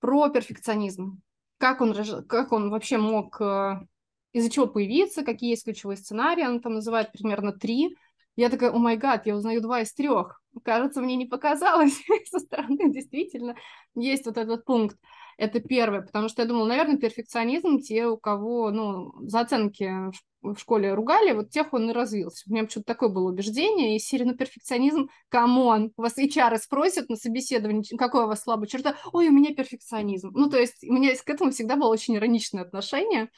про перфекционизм. Как он, как он вообще мог, э, из-за чего появиться, какие есть ключевые сценарии, он там называет примерно три. Я такая, oh my god, я узнаю два из трех. Кажется, мне не показалось со стороны, действительно, есть вот этот пункт. Это первое, потому что я думала, наверное, перфекционизм те, у кого, ну, за оценки в школе ругали, вот тех он и развился. У меня почему-то такое было убеждение, и серии, ну, перфекционизм, come on, вас HR спросят на собеседовании, какое у вас слабая черта, ой, у меня перфекционизм. Ну, то есть у меня к этому всегда было очень ироничное отношение,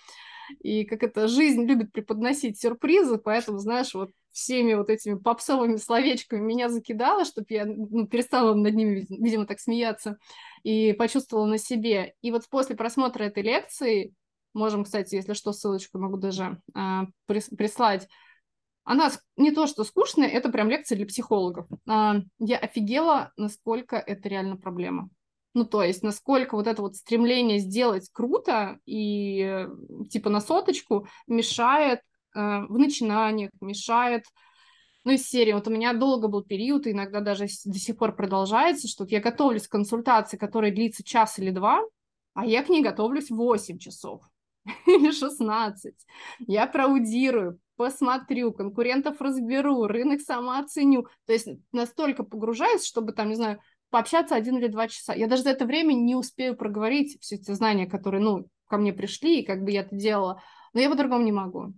и как это жизнь любит преподносить сюрпризы, поэтому, знаешь, вот всеми вот этими попсовыми словечками меня закидало, чтобы я ну, перестала над ними, видимо, так смеяться, и почувствовала на себе. И вот после просмотра этой лекции Можем, кстати, если что, ссылочку могу даже э, прислать. Она не то, что скучная, это прям лекция для психологов. Э, я офигела, насколько это реально проблема. Ну, то есть, насколько вот это вот стремление сделать круто и типа на соточку мешает э, в начинаниях, мешает ну, из серии, вот у меня долго был период, и иногда даже до сих пор продолжается, что я готовлюсь к консультации, которая длится час или два, а я к ней готовлюсь 8 часов. или 16. Я проаудирую, посмотрю, конкурентов разберу, рынок сама оценю. То есть настолько погружаюсь, чтобы там, не знаю, пообщаться один или два часа. Я даже за это время не успею проговорить все эти знания, которые, ну, ко мне пришли, и как бы я это делала. Но я по-другому не могу.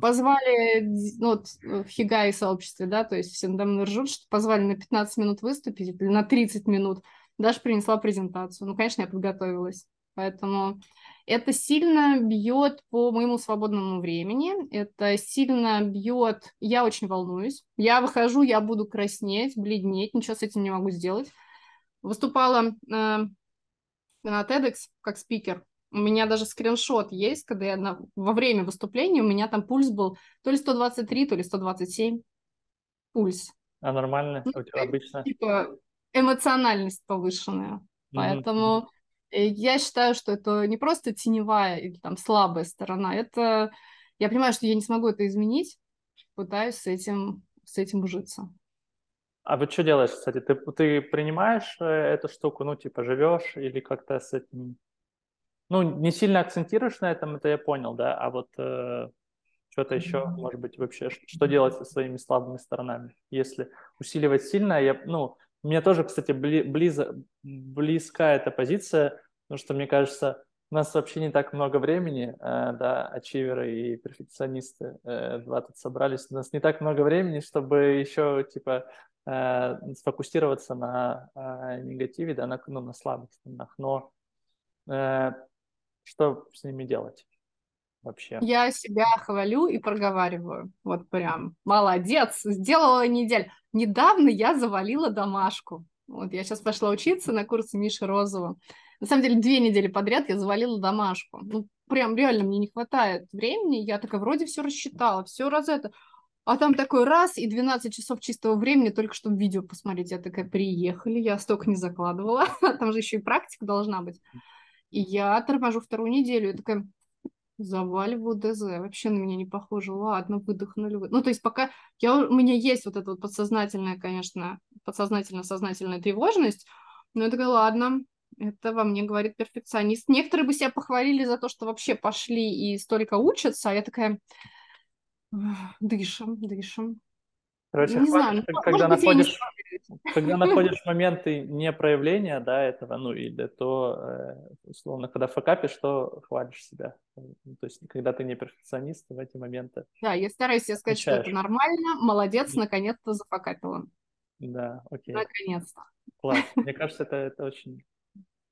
Позвали, ну, вот в Хигай сообществе, да, то есть все надо мной ржут, что позвали на 15 минут выступить или на 30 минут. Даже принесла презентацию. Ну, конечно, я подготовилась. Поэтому это сильно бьет по моему свободному времени, это сильно бьет, я очень волнуюсь, я выхожу, я буду краснеть, бледнеть, ничего с этим не могу сделать. Выступала э, на TEDx как спикер, у меня даже скриншот есть, когда я на, во время выступления, у меня там пульс был то ли 123, то ли 127 пульс. А нормально? Ну, обычно? Типа эмоциональность повышенная. Mm-hmm. Поэтому я считаю, что это не просто теневая или там слабая сторона, это я понимаю, что я не смогу это изменить, пытаюсь с этим, с этим ужиться. А вот что делаешь, кстати? Ты, ты принимаешь э, эту штуку, ну, типа, живешь или как-то с этим... Ну, не сильно акцентируешь на этом, это я понял, да, а вот э, что-то еще, может быть, вообще, что делать со своими слабыми сторонами? Если усиливать сильно, я, ну, мне тоже, кстати, бли, близо, близка эта позиция, потому что, мне кажется, у нас вообще не так много времени, э, да, ачиверы и перфекционисты, э, два тут собрались, у нас не так много времени, чтобы еще, типа, э, сфокусироваться на э, негативе, да, на, ну, на слабых сторонах, но э, что с ними делать? вообще? Я себя хвалю и проговариваю. Вот прям. Молодец, сделала неделю. Недавно я завалила домашку. Вот я сейчас пошла учиться на курсы Миши Розова. На самом деле, две недели подряд я завалила домашку. Ну, прям реально мне не хватает времени. Я такая вроде все рассчитала, все раз это. А там такой раз и 12 часов чистого времени только чтобы видео посмотреть. Я такая, приехали, я столько не закладывала. Там же еще и практика должна быть. Я торможу вторую неделю. Я такая, Заваливаю ДЗ. Вообще на меня не похоже. Ладно, выдохнули. Вы... Ну, то есть пока я, у меня есть вот эта вот подсознательная, конечно, подсознательно-сознательная тревожность, но я такая, ладно, это во мне говорит перфекционист. Некоторые бы себя похвалили за то, что вообще пошли и столько учатся, а я такая, дышим, дышим. Короче, не знаю, ну, когда, находишь, когда находишь моменты непроявления, да, этого, ну, или то, э, условно, когда факапишь, что хвалишь себя. Ну, то есть, когда ты не перфекционист, в эти моменты. Да, я стараюсь себе сказать, что это нормально, молодец, наконец-то зафакапила. Да, окей. Наконец-то. Класс. Мне кажется, это, это очень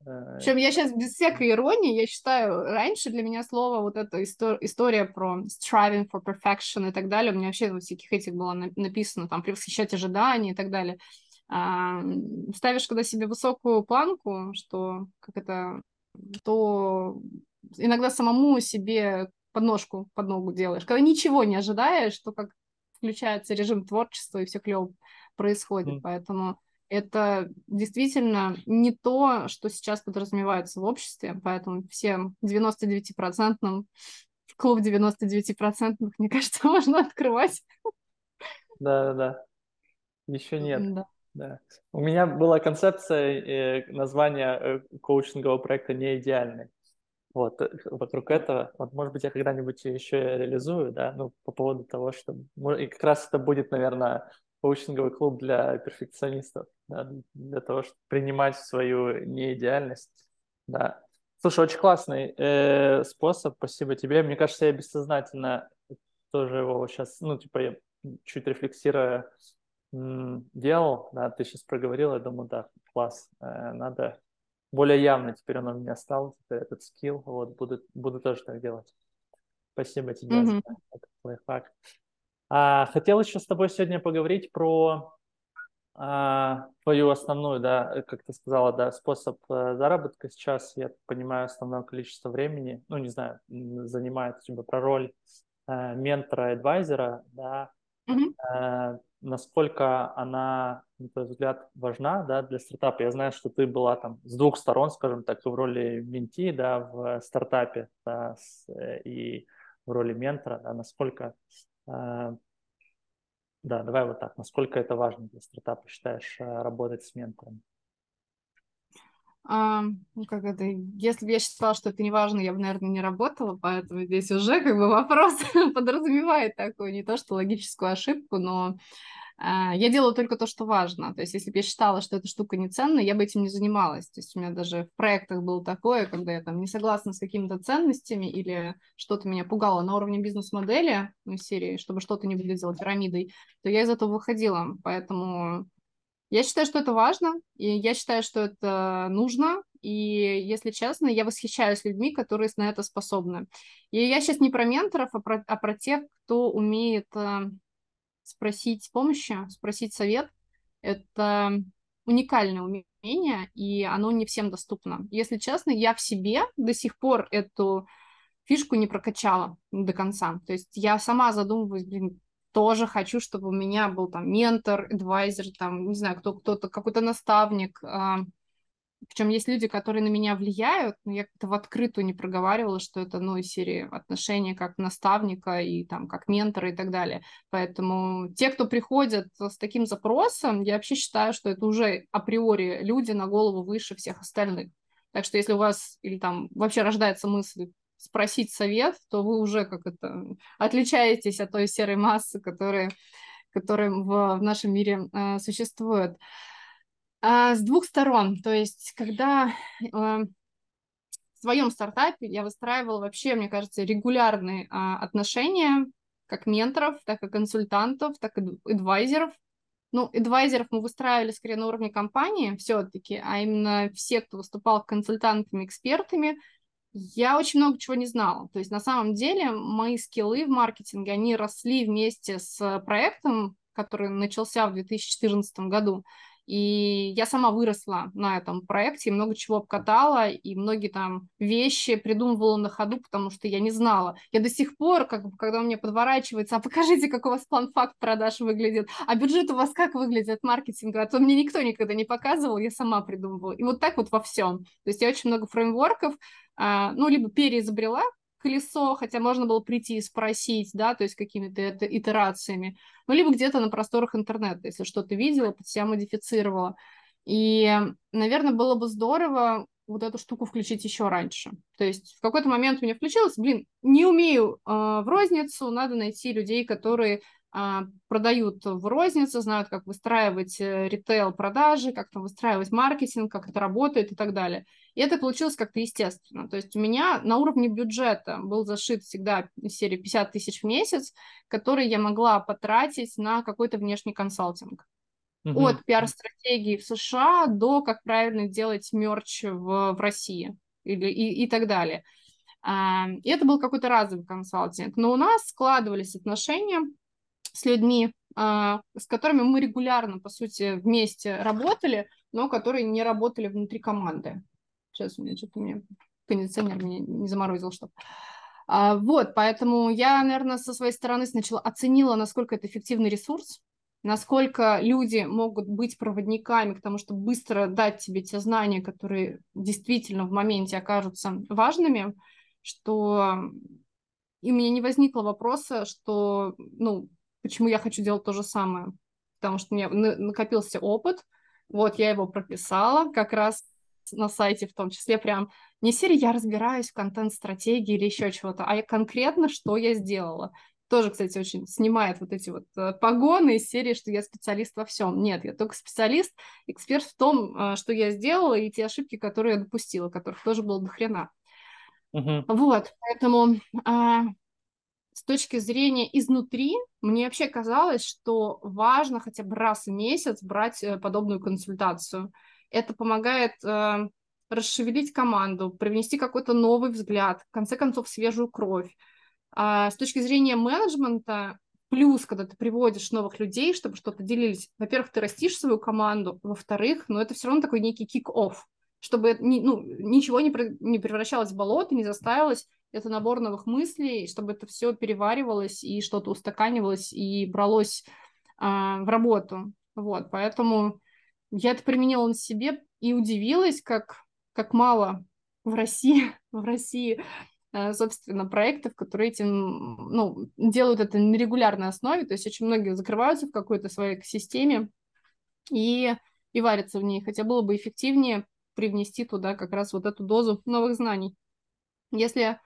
причем я сейчас без всякой иронии, я считаю, раньше для меня слово вот эта истор- история про striving for perfection и так далее, у меня вообще во всяких этих было написано, там, превосхищать ожидания и так далее. А, ставишь когда себе высокую планку, что как это, то иногда самому себе подножку под ногу делаешь. Когда ничего не ожидаешь, то как включается режим творчества, и все клево происходит. Mm. Поэтому это действительно не то, что сейчас подразумевается в обществе, поэтому всем 99-процентным клуб 99 мне кажется, можно открывать. Да, да, да. Еще нет. Да. Да. У меня была концепция э, названия э, коучингового проекта «Не идеальный». Вот, э, вокруг этого, вот, может быть, я когда-нибудь еще реализую, да, ну, по поводу того, что, и как раз это будет, наверное, коучинговый клуб для перфекционистов, да, для того, чтобы принимать свою неидеальность Да. Слушай, очень классный э, способ, спасибо тебе. Мне кажется, я бессознательно тоже его сейчас, ну, типа, я чуть рефлексируя делал, да, ты сейчас проговорил, я думаю, да, класс, э, надо более явно теперь он у меня стал, этот скилл, вот, буду, буду тоже так делать. Спасибо тебе mm-hmm. за этот лайфхак. А, хотел еще с тобой сегодня поговорить про а, твою основную, да, как ты сказала, да, способ а, заработка сейчас, я понимаю, основное количество времени, ну, не знаю, занимает типа про роль а, ментора, адвайзера, да, mm-hmm. а, насколько она, на твой взгляд, важна да, для стартапа? Я знаю, что ты была там с двух сторон, скажем так, в роли менти да, в стартапе да, с, э, и в роли ментора. Да, насколько, э, да, давай вот так, насколько это важно для стартапа, считаешь, э, работать с ментором? А, ну, как это, если бы я считала, что это не важно, я бы, наверное, не работала, поэтому здесь уже как бы вопрос подразумевает такую не то что логическую ошибку, но а, я делаю только то, что важно. То есть, если бы я считала, что эта штука не ценная, я бы этим не занималась. То есть, у меня даже в проектах было такое, когда я там не согласна с какими-то ценностями или что-то меня пугало на уровне бизнес-модели, ну, серии, чтобы что-то не выглядело пирамидой, то я из этого выходила. Поэтому я считаю, что это важно, и я считаю, что это нужно, и, если честно, я восхищаюсь людьми, которые на это способны. И я сейчас не про менторов, а про, а про тех, кто умеет э, спросить помощи, спросить совет. Это уникальное умение, и оно не всем доступно. Если честно, я в себе до сих пор эту фишку не прокачала до конца. То есть я сама задумываюсь, блин, тоже хочу, чтобы у меня был там ментор, адвайзер, там, не знаю, кто, кто-то, какой-то наставник. Причем есть люди, которые на меня влияют, но я как-то в открытую не проговаривала, что это, ну, из серии отношения как наставника и там как ментора и так далее. Поэтому те, кто приходят с таким запросом, я вообще считаю, что это уже априори люди на голову выше всех остальных. Так что если у вас или там вообще рождается мысль спросить совет, то вы уже как это отличаетесь от той серой массы, которая, которая в, в нашем мире э, существует. А, с двух сторон, то есть когда э, в своем стартапе я выстраивала вообще, мне кажется, регулярные э, отношения как менторов, так и консультантов, так и адвайзеров. Ну, адвайзеров мы выстраивали скорее на уровне компании все-таки, а именно все, кто выступал консультантами, экспертами, я очень много чего не знала. То есть на самом деле мои скиллы в маркетинге, они росли вместе с проектом, который начался в 2014 году. И я сама выросла на этом проекте, много чего обкатала, и многие там вещи придумывала на ходу, потому что я не знала. Я до сих пор, как, когда у меня подворачивается, а покажите, как у вас план факт продаж выглядит, а бюджет у вас как выглядит маркетинга, а то мне никто никогда не показывал, я сама придумывала. И вот так вот во всем. То есть я очень много фреймворков, а, ну, либо переизобрела колесо, хотя можно было прийти и спросить, да, то есть какими-то итерациями, ну, либо где-то на просторах интернета, если что-то видела, под себя модифицировала. И, наверное, было бы здорово вот эту штуку включить еще раньше. То есть в какой-то момент у меня включилось, блин, не умею э, в розницу, надо найти людей, которые продают в рознице, знают, как выстраивать э, ритейл-продажи, как там выстраивать маркетинг, как это работает и так далее. И это получилось как-то естественно. То есть у меня на уровне бюджета был зашит всегда серия 50 тысяч в месяц, который я могла потратить на какой-то внешний консалтинг. Uh-huh. От пиар-стратегии в США до как правильно делать мерч в, в России или, и, и так далее. А, и это был какой-то разовый консалтинг. Но у нас складывались отношения с людьми, а, с которыми мы регулярно, по сути, вместе работали, но которые не работали внутри команды. Сейчас у меня что-то мне кондиционер меня не заморозил, что а, вот, поэтому я, наверное, со своей стороны сначала оценила, насколько это эффективный ресурс, насколько люди могут быть проводниками к тому, чтобы быстро дать тебе те знания, которые действительно в моменте окажутся важными, что и у меня не возникло вопроса, что, ну, Почему я хочу делать то же самое? Потому что у меня накопился опыт, вот я его прописала как раз на сайте в том числе прям не серии я разбираюсь в контент-стратегии или еще чего-то, а конкретно что я сделала. тоже, кстати, очень снимает вот эти вот э, погоны из серии, что я специалист во всем. Нет, я только специалист, эксперт в том, э, что я сделала, и те ошибки, которые я допустила, которых тоже было до хрена. Uh-huh. Вот, поэтому а, с точки зрения изнутри, мне вообще казалось, что важно хотя бы раз в месяц брать э, подобную консультацию. Это помогает э, расшевелить команду, привнести какой-то новый взгляд, в конце концов, свежую кровь. А с точки зрения менеджмента, плюс, когда ты приводишь новых людей, чтобы что-то делились, во-первых, ты растишь свою команду, во-вторых, ну, это все равно такой некий kick-off, чтобы ну, ничего не, не превращалось в болото, не заставилось, это набор новых мыслей, чтобы это все переваривалось и что-то устаканивалось и бралось а, в работу. Вот, поэтому я это применила на себе и удивилась, как, как мало в России, в России, а, собственно, проектов, которые этим, ну, делают это на регулярной основе, то есть очень многие закрываются в какой-то своей системе и, и варятся в ней, хотя было бы эффективнее привнести туда как раз вот эту дозу новых знаний. Если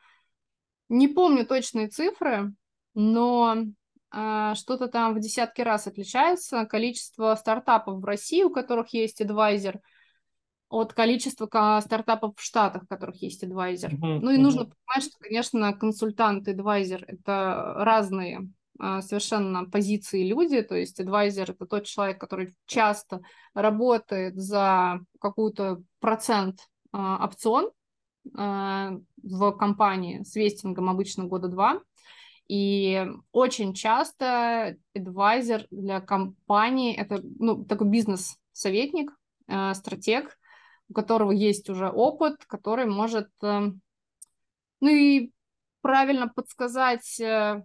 не помню точные цифры, но а, что-то там в десятки раз отличается количество стартапов в России, у которых есть адвайзер, от количества стартапов в Штатах, у которых есть адвайзер. Mm-hmm. Ну и нужно понимать, что, конечно, консультант и адвайзер — это разные а, совершенно позиции люди, то есть адвайзер — это тот человек, который часто работает за какую-то процент а, опцион, Э, в компании с вестингом обычно года два. И очень часто адвайзер для компании это ну, такой бизнес-советник, э, стратег, у которого есть уже опыт, который может э, ну и правильно подсказать э,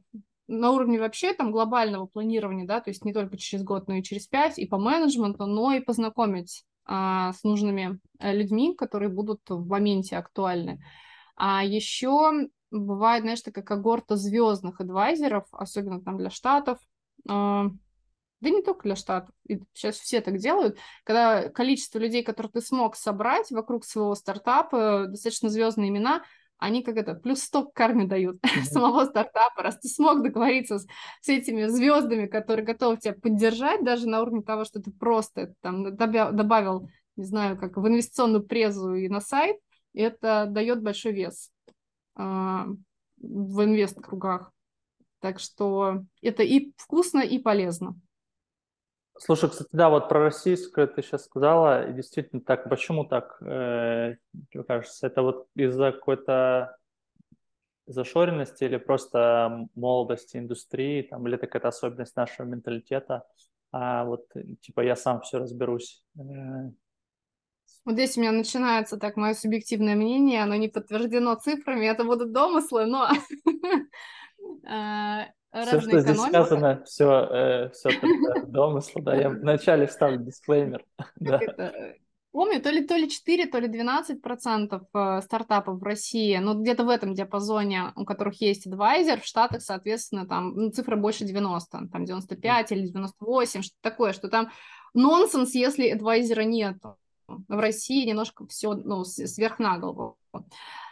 на уровне вообще там глобального планирования, да, то есть не только через год, но и через пять, и по менеджменту, но и познакомить с нужными э, людьми, которые будут в моменте актуальны. А еще бывает, знаешь, такая когорта звездных адвайзеров, особенно там для штатов, а, да не только для штатов, сейчас все так делают, когда количество людей, которых ты смог собрать вокруг своего стартапа, достаточно звездные имена, они как это, плюс 100 к карме дают mm-hmm. самого стартапа, раз ты смог договориться с, с этими звездами, которые готовы тебя поддержать, даже на уровне того, что ты просто там добавил, не знаю, как в инвестиционную презу и на сайт, это дает большой вес э, в инвест-кругах. Так что это и вкусно, и полезно. Слушай, кстати, да, вот про российскую ты сейчас сказала, и действительно так, почему так, э, мне кажется, это вот из-за какой-то зашоренности или просто молодости индустрии, там, или это какая-то особенность нашего менталитета, а вот, типа, я сам все разберусь. Э. Вот здесь у меня начинается так мое субъективное мнение, оно не подтверждено цифрами, это будут домыслы, но э, все, что здесь сказано, все, э, все домыслы, да, я вначале вставлю дисклеймер. да. Помню, то ли, то ли 4, то ли 12 процентов э, стартапов в России, ну, где-то в этом диапазоне, у которых есть адвайзер, в Штатах, соответственно, там ну, цифра больше 90, там 95 или 98, что такое, что там нонсенс, если адвайзера нет. В России немножко все ну, сверх на голову.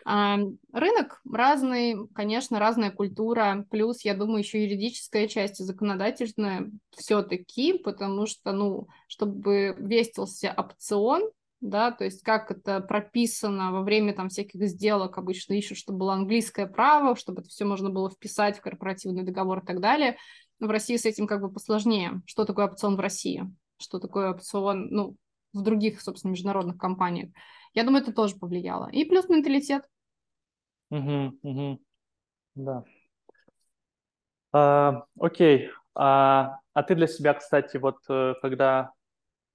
Рынок разный, конечно, разная культура, плюс, я думаю, еще юридическая часть и законодательная все-таки, потому что, ну, чтобы вестился опцион, да, то есть как это прописано во время там всяких сделок, обычно ищут, чтобы было английское право, чтобы это все можно было вписать в корпоративный договор и так далее. Но в России с этим как бы посложнее. Что такое опцион в России? Что такое опцион, ну, в других, собственно, международных компаниях? Я думаю, это тоже повлияло. И плюс менталитет. Угу, угу. Да. А, окей. А, а ты для себя, кстати, вот э, когда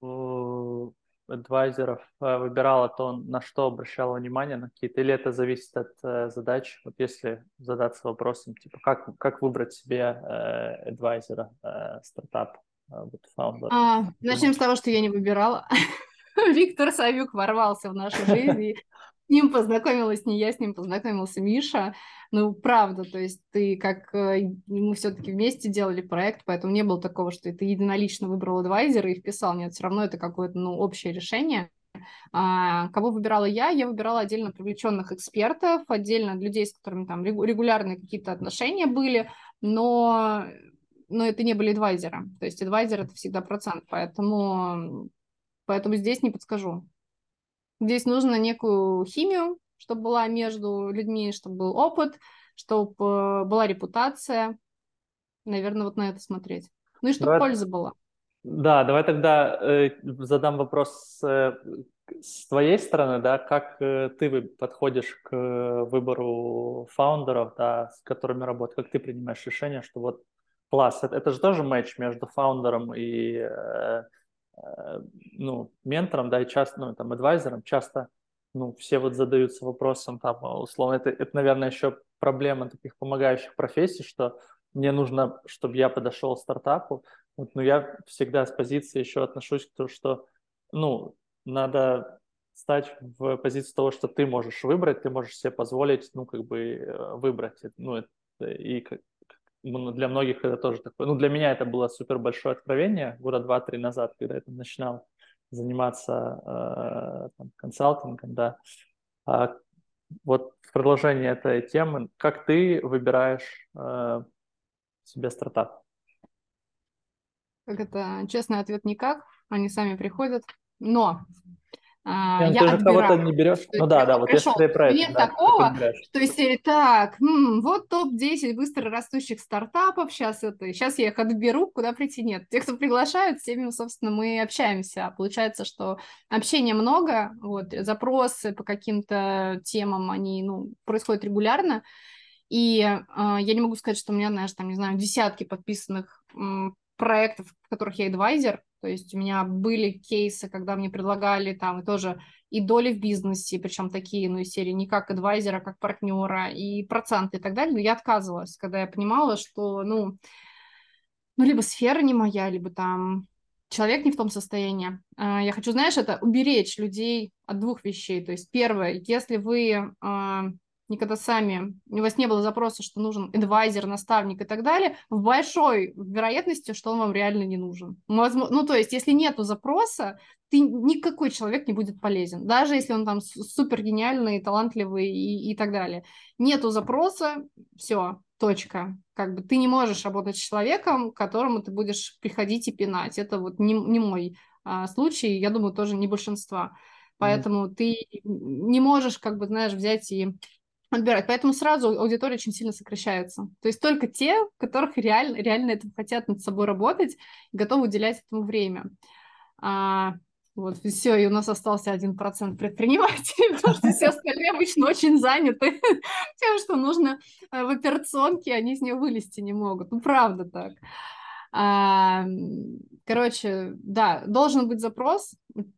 uh, адвайзеров э, выбирала, то на что обращала внимание, на какие-то, или это зависит от uh, задач? Вот если задаться вопросом, типа, как, как выбрать себе uh, адвайзера, uh, стартап, вот фаундер? А, начнем с того, что я не выбирала. Виктор Савюк ворвался в нашу жизнь с ним познакомилась не я, с ним познакомился Миша. Ну, правда, то есть ты как... Э, мы все-таки вместе делали проект, поэтому не было такого, что ты единолично выбрал адвайзера и вписал. Нет, все равно это какое-то, ну, общее решение. А, кого выбирала я? Я выбирала отдельно привлеченных экспертов, отдельно людей, с которыми там регулярные какие-то отношения были, но, но это не были адвайзеры. То есть адвайзер это всегда процент, поэтому, поэтому здесь не подскажу. Здесь нужно некую химию, чтобы была между людьми, чтобы был опыт, чтобы э, была репутация. Наверное, вот на это смотреть. Ну и чтобы давай, польза была. Да, давай тогда э, задам вопрос э, с твоей стороны, да, как э, ты подходишь к выбору фаундеров, да, с которыми работать, как ты принимаешь решение, что вот класс, это, это же тоже матч между фаундером и э, э, ну, ментором, да, и часто, ну, там, адвайзером, часто ну, все вот задаются вопросом, там, условно, это, это, наверное, еще проблема таких помогающих профессий, что мне нужно, чтобы я подошел к стартапу, вот, но я всегда с позиции еще отношусь к тому, что, ну, надо стать в позицию того, что ты можешь выбрать, ты можешь себе позволить, ну, как бы э, выбрать, ну, это, и ну, для многих это тоже такое, ну, для меня это было супер большое откровение года два-три назад, когда я там начинал заниматься э, там, консалтингом, да. А вот в продолжение этой темы, как ты выбираешь э, себе стартап? Как это? Честный ответ никак. Они сами приходят. Но а, я ты же кого-то не берешь. Ну да, да, вот я про это. Нет да, такого, что если так, м, вот топ-10 быстро растущих стартапов, сейчас это, сейчас я их отберу, куда прийти нет. Те, кто приглашают, с теми, собственно, мы общаемся. Получается, что общения много, вот, запросы по каким-то темам, они, ну, происходят регулярно, и э, я не могу сказать, что у меня, знаешь, там, не знаю, десятки подписанных проектов, в которых я адвайзер, то есть у меня были кейсы, когда мне предлагали там и тоже и доли в бизнесе, причем такие, ну, из серии не как адвайзера, как партнера, и проценты и так далее, но я отказывалась, когда я понимала, что, ну, ну, либо сфера не моя, либо там человек не в том состоянии. А, я хочу, знаешь, это уберечь людей от двух вещей. То есть первое, если вы а, никогда сами, у вас не было запроса, что нужен адвайзер, наставник и так далее, в большой вероятности, что он вам реально не нужен. Возможно, ну, то есть, если нету запроса, ты, никакой человек не будет полезен, даже если он там супер гениальный, талантливый и, и так далее. Нету запроса, все, точка. Как бы ты не можешь работать с человеком, к которому ты будешь приходить и пинать. Это вот не, не мой а, случай, я думаю, тоже не большинства. Поэтому mm-hmm. ты не можешь, как бы, знаешь, взять и отбирать. Поэтому сразу аудитория очень сильно сокращается. То есть только те, которых реально, реально это хотят над собой работать, готовы уделять этому время. А, вот, все, и у нас остался один процент предпринимателей, потому что все остальные обычно очень заняты тем, что нужно э, в операционке, они из нее вылезти не могут. Ну, правда так. А, короче, да, должен быть запрос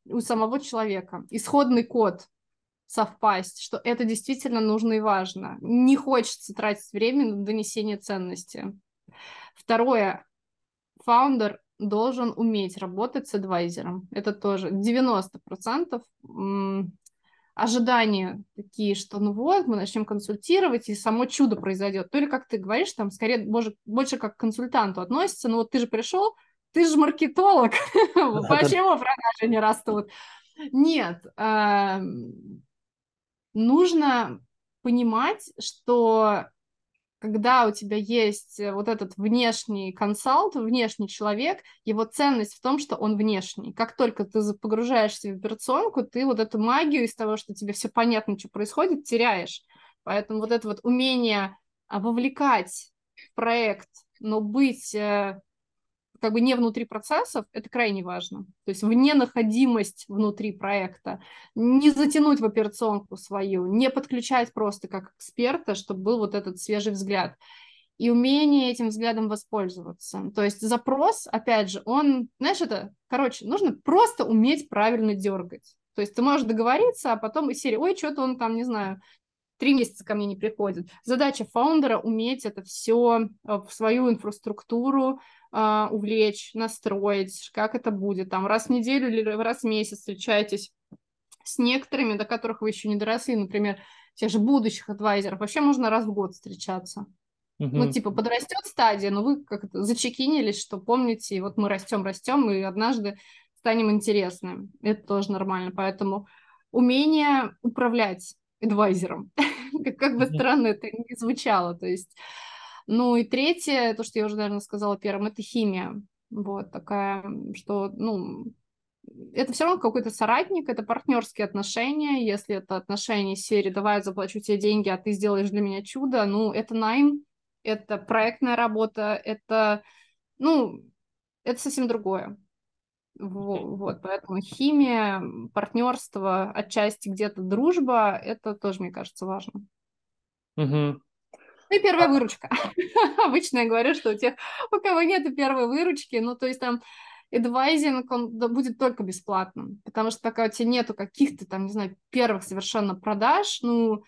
у самого человека. Исходный код совпасть, что это действительно нужно и важно. Не хочется тратить время на донесение ценности. Второе. Фаундер должен уметь работать с адвайзером. Это тоже 90% ожидания такие, что ну вот, мы начнем консультировать, и само чудо произойдет. То ли, как ты говоришь, там, скорее, больше, больше как к консультанту относится, ну вот ты же пришел, ты же маркетолог, почему продажи не растут? Нет, нужно понимать, что когда у тебя есть э, вот этот внешний консалт, внешний человек, его ценность в том, что он внешний. Как только ты погружаешься в операционку, ты вот эту магию из того, что тебе все понятно, что происходит, теряешь. Поэтому вот это вот умение а, вовлекать в проект, но быть э, как бы не внутри процессов, это крайне важно. То есть вне находимость внутри проекта. Не затянуть в операционку свою, не подключать просто как эксперта, чтобы был вот этот свежий взгляд. И умение этим взглядом воспользоваться. То есть запрос, опять же, он, знаешь, это, короче, нужно просто уметь правильно дергать. То есть ты можешь договориться, а потом из серии, ой, что-то он там, не знаю, три месяца ко мне не приходит. Задача фаундера уметь это все э, в свою инфраструктуру э, увлечь, настроить, как это будет. Там раз в неделю или раз в месяц встречаетесь с некоторыми, до которых вы еще не доросли, например, тех же будущих адвайзеров. Вообще можно раз в год встречаться. Uh-huh. Ну, типа, подрастет стадия, но вы как-то зачекинились, что помните, вот мы растем, растем, и однажды станем интересным. Это тоже нормально. Поэтому умение управлять адвайзером, как, как бы странно это ни звучало. То есть, ну и третье, то, что я уже, наверное, сказала первым, это химия. Вот такая, что, ну, это все равно какой-то соратник, это партнерские отношения. Если это отношения из серии «давай я заплачу тебе деньги, а ты сделаешь для меня чудо», ну, это найм, это проектная работа, это, ну, это совсем другое. Вот, поэтому химия, партнерство, отчасти где-то дружба, это тоже, мне кажется, важно. Угу. Ну и первая выручка. Обычно я говорю, что у тех, у кого нет первой выручки, ну то есть там адвайзинг, он будет только бесплатным, потому что пока у тебя нету каких-то там, не знаю, первых совершенно продаж, ну,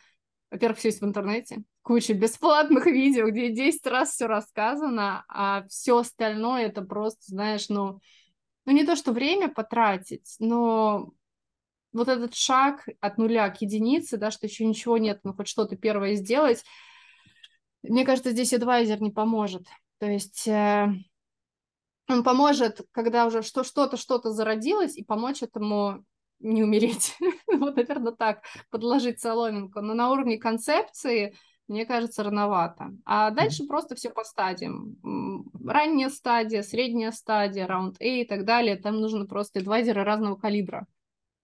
во-первых, все есть в интернете, куча бесплатных видео, где 10 раз все рассказано, а все остальное это просто, знаешь, ну, ну не то, что время потратить, но вот этот шаг от нуля к единице, да, что еще ничего нет, но хоть что-то первое сделать, мне кажется, здесь адвайзер не поможет. То есть э, он поможет, когда уже что, что-то, что-то зародилось, и помочь этому не умереть. вот, наверное, так, подложить соломинку. Но на уровне концепции, мне кажется, рановато. А дальше просто все по стадиям. Ранняя стадия, средняя стадия, раунд A и так далее. Там нужны просто адвайзеры разного калибра.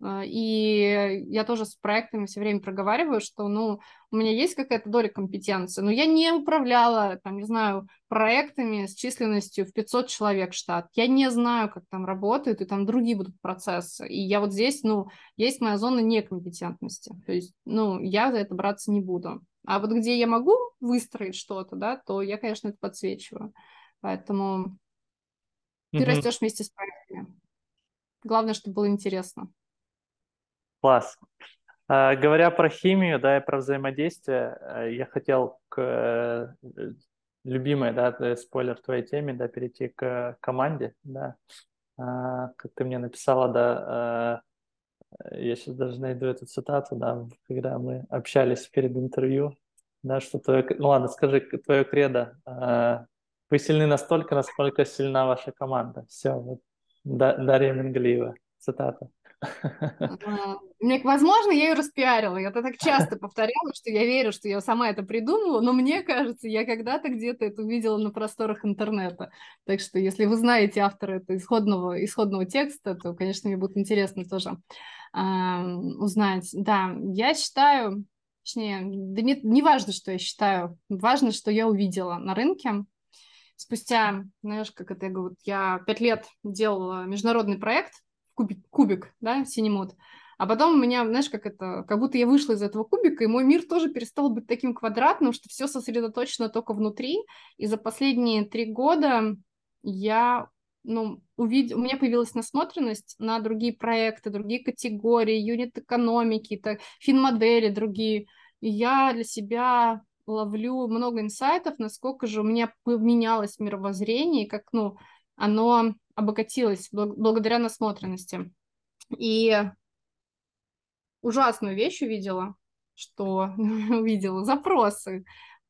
А, и я тоже с проектами все время проговариваю, что, ну, у меня есть какая-то доля компетенции, но я не управляла, там, не знаю, проектами с численностью в 500 человек штат. Я не знаю, как там работают, и там другие будут процессы. И я вот здесь, ну, есть моя зона некомпетентности. То есть, ну, я за это браться не буду. А вот где я могу выстроить что-то, да, то я, конечно, это подсвечиваю. Поэтому ты mm-hmm. растешь вместе с проектами. Главное, чтобы было интересно. Класс. А, говоря про химию, да, и про взаимодействие, э, я хотел к э, любимой, да, спойлер твоей теме, да, перейти к команде, да. А, как ты мне написала, да, э, я сейчас даже найду эту цитату, да, когда мы общались перед интервью, да, что твое, ну ладно, скажи, твое кредо, а, вы сильны настолько, насколько сильна ваша команда. Все, вот, Дарья Менглиева, цитата. Мне, возможно, я ее распиарила. Я это так часто повторяла, что я верю, что я сама это придумала, но мне кажется, я когда-то где-то это увидела на просторах интернета. Так что, если вы знаете автора этого исходного, исходного текста, то, конечно, мне будет интересно тоже э, узнать. Да, я считаю, точнее, да не, не важно, что я считаю, важно, что я увидела на рынке. Спустя, знаешь, как это я говорю, я пять лет делала международный проект, кубик, кубик, да, синемод. А потом у меня, знаешь, как это, как будто я вышла из этого кубика, и мой мир тоже перестал быть таким квадратным, что все сосредоточено только внутри. И за последние три года я, ну, увидел, у меня появилась насмотренность на другие проекты, другие категории, юнит экономики, так, финмодели другие. И я для себя ловлю много инсайтов, насколько же у меня поменялось мировоззрение, как, ну, оно обогатилась благодаря насмотренности. И ужасную вещь увидела, что увидела запросы.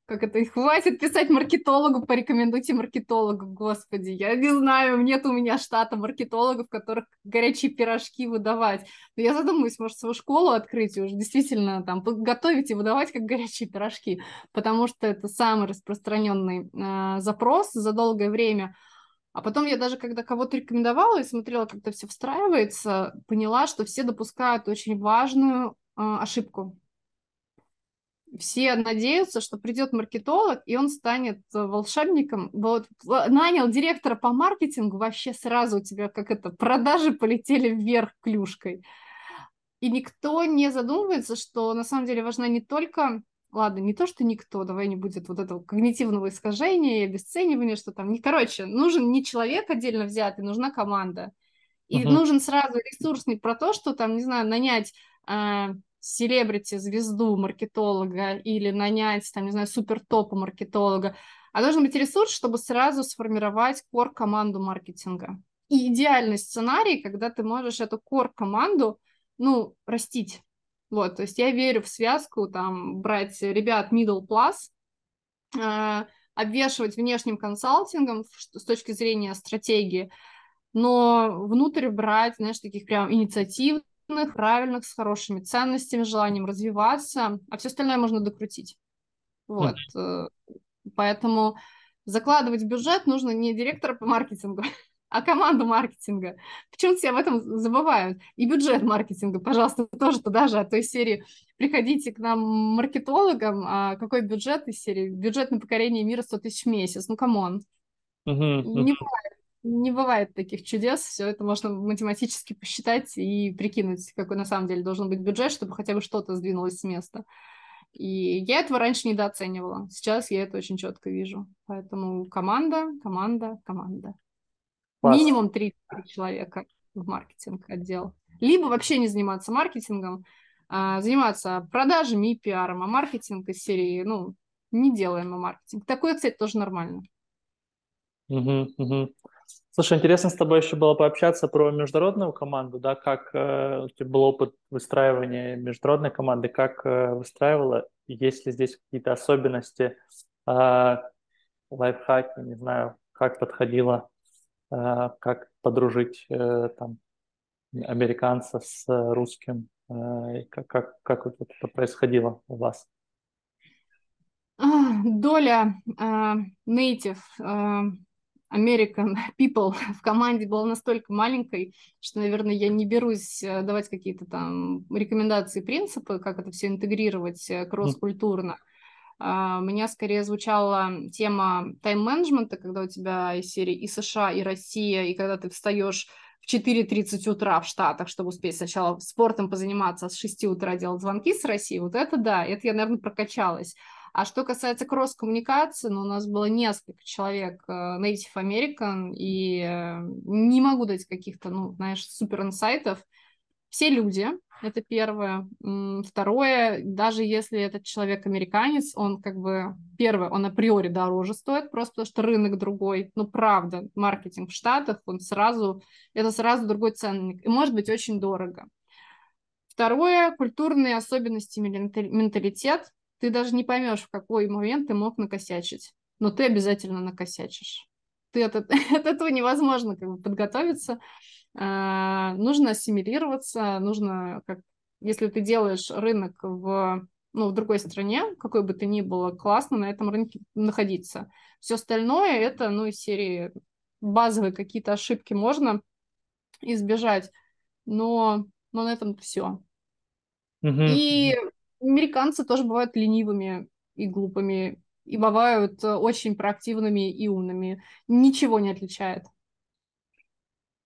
Как это, хватит писать маркетологу, порекомендуйте маркетолога, господи, я не знаю, нет у меня штата маркетологов, которых горячие пирожки выдавать. Но я задумываюсь, может, свою школу открыть и уже действительно там готовить и выдавать как горячие пирожки, потому что это самый распространенный э, запрос за долгое время. А потом я даже, когда кого-то рекомендовала и смотрела, как это все встраивается, поняла, что все допускают очень важную э, ошибку. Все надеются, что придет маркетолог, и он станет волшебником. Вот нанял директора по маркетингу, вообще сразу у тебя как это, продажи полетели вверх клюшкой. И никто не задумывается, что на самом деле важна не только ладно, не то, что никто, давай не будет вот этого когнитивного искажения и обесценивания, что там, не, короче, нужен не человек отдельно взятый, нужна команда. И uh-huh. нужен сразу ресурсный про то, что там, не знаю, нанять э, селебрити-звезду маркетолога или нанять, там, не знаю, супер-топа маркетолога, а должен быть ресурс, чтобы сразу сформировать кор-команду маркетинга. И идеальный сценарий, когда ты можешь эту кор-команду, ну, растить. Вот, то есть я верю в связку, там, брать ребят middle class, э, обвешивать внешним консалтингом с точки зрения стратегии, но внутрь брать, знаешь, таких прям инициативных, правильных, с хорошими ценностями, желанием развиваться, а все остальное можно докрутить. Вот. Mm. Поэтому закладывать в бюджет нужно не директора по маркетингу, а команду маркетинга. Почему-то все об этом забывают. И бюджет маркетинга, пожалуйста, тоже туда же, от той серии приходите к нам маркетологам, а какой бюджет из серии? Бюджет на покорение мира 100 тысяч в месяц. Ну, come on. Uh-huh, Не бывает. Не бывает таких чудес, все это можно математически посчитать и прикинуть, какой на самом деле должен быть бюджет, чтобы хотя бы что-то сдвинулось с места. И я этого раньше недооценивала. Сейчас я это очень четко вижу. Поэтому команда, команда, команда. Класс. Минимум три человека в маркетинг отдел. Либо вообще не заниматься маркетингом, а заниматься продажами и пиаром, а маркетинг из серии, ну, не делаем мы маркетинг. Такое, кстати, тоже нормально. Угу, угу. Слушай, интересно с тобой еще было пообщаться про международную команду, да, как э, у тебя был опыт выстраивания международной команды, как э, выстраивала, есть ли здесь какие-то особенности, э, лайфхаки, не знаю, как подходила как подружить э, там американца с русским, э, как, как, как это происходило у вас? Доля uh, native uh, American people в команде была настолько маленькой, что, наверное, я не берусь давать какие-то там рекомендации, принципы, как это все интегрировать кросс-культурно. Mm у меня скорее звучала тема тайм-менеджмента, когда у тебя из серии и США, и Россия, и когда ты встаешь в 4.30 утра в Штатах, чтобы успеть сначала спортом позаниматься, а с 6 утра делать звонки с России, вот это да, это я, наверное, прокачалась. А что касается кросс-коммуникации, ну, у нас было несколько человек uh, Native American, и uh, не могу дать каких-то, ну, знаешь, супер инсайтов. Все люди, это первое. Второе, даже если этот человек американец, он как бы, первое, он априори дороже стоит, просто потому что рынок другой. Ну, правда, маркетинг в Штатах, он сразу, это сразу другой ценник. И может быть очень дорого. Второе, культурные особенности, менталитет. Ты даже не поймешь, в какой момент ты мог накосячить, но ты обязательно накосячишь. Ты от, от этого невозможно как бы подготовиться. А, нужно ассимилироваться, нужно, как, если ты делаешь рынок в, ну, в другой стране, какой бы ты ни было, классно на этом рынке находиться. Все остальное это, ну, из серии базовые какие-то ошибки можно избежать, но, но на этом все. Mm-hmm. И американцы тоже бывают ленивыми и глупыми, и бывают очень проактивными и умными. Ничего не отличает.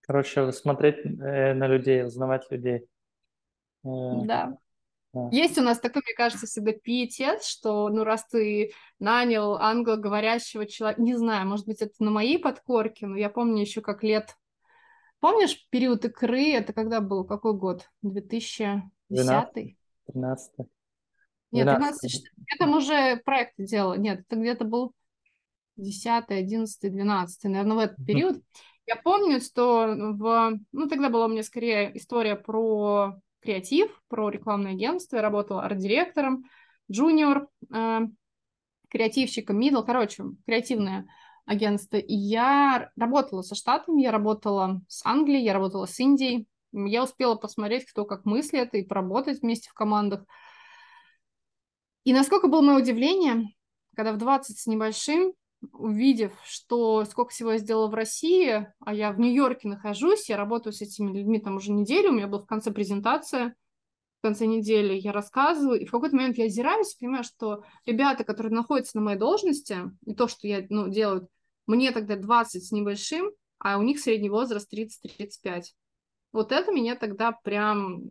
Короче, смотреть э, на людей, узнавать людей. Э, да. да. Есть у нас такой, мне кажется, всегда пиетет, что, ну, раз ты нанял англоговорящего человека, не знаю, может быть, это на моей подкорке, но я помню еще как лет... Помнишь период икры? Это когда был? Какой год? 2010? 12, 13. Нет, 13. Я там уже проект делала. Нет, это где-то был 10, 11, 12, наверное, в этот период. Я помню, что в... Ну, тогда была у меня скорее история про креатив, про рекламное агентство. Я работала арт-директором, джуниор, э, креативщиком, middle, короче, креативное агентство. И я работала со Штатами, я работала с Англией, я работала с Индией. Я успела посмотреть, кто как мыслит, и поработать вместе в командах. И насколько было мое удивление, когда в 20 с небольшим увидев, что сколько всего я сделала в России, а я в Нью-Йорке нахожусь, я работаю с этими людьми там уже неделю, у меня была в конце презентация, в конце недели я рассказываю, и в какой-то момент я озираюсь понимаю, что ребята, которые находятся на моей должности, и то, что я ну, делаю, мне тогда 20 с небольшим, а у них средний возраст 30-35. Вот это меня тогда прям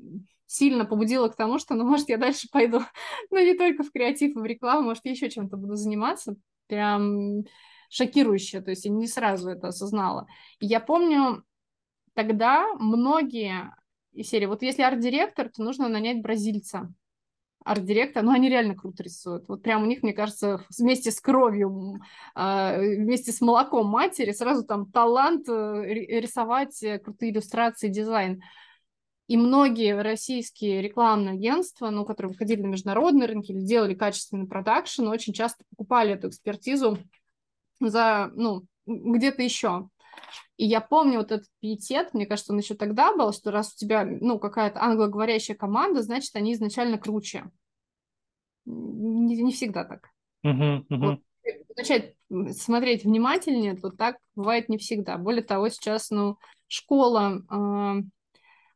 сильно побудило к тому, что, ну, может, я дальше пойду, ну, не только в креатив и в рекламу, может, еще чем-то буду заниматься, прям шокирующе, то есть я не сразу это осознала. И я помню, тогда многие из серии, вот если арт-директор, то нужно нанять бразильца, арт-директор, но они реально круто рисуют. Вот прям у них, мне кажется, вместе с кровью, а, вместе с молоком матери сразу там талант э, рисовать э, крутые иллюстрации, дизайн. И многие российские рекламные агентства, ну, которые выходили на международные рынки или делали качественный продакшн, очень часто покупали эту экспертизу за, ну, где-то еще. И я помню вот этот пиетет, мне кажется, он еще тогда был, что раз у тебя, ну, какая-то англоговорящая команда, значит, они изначально круче. Не, не всегда так. Uh-huh, uh-huh. Вот, начать смотреть внимательнее, то так бывает не всегда. Более того, сейчас, ну, школа э,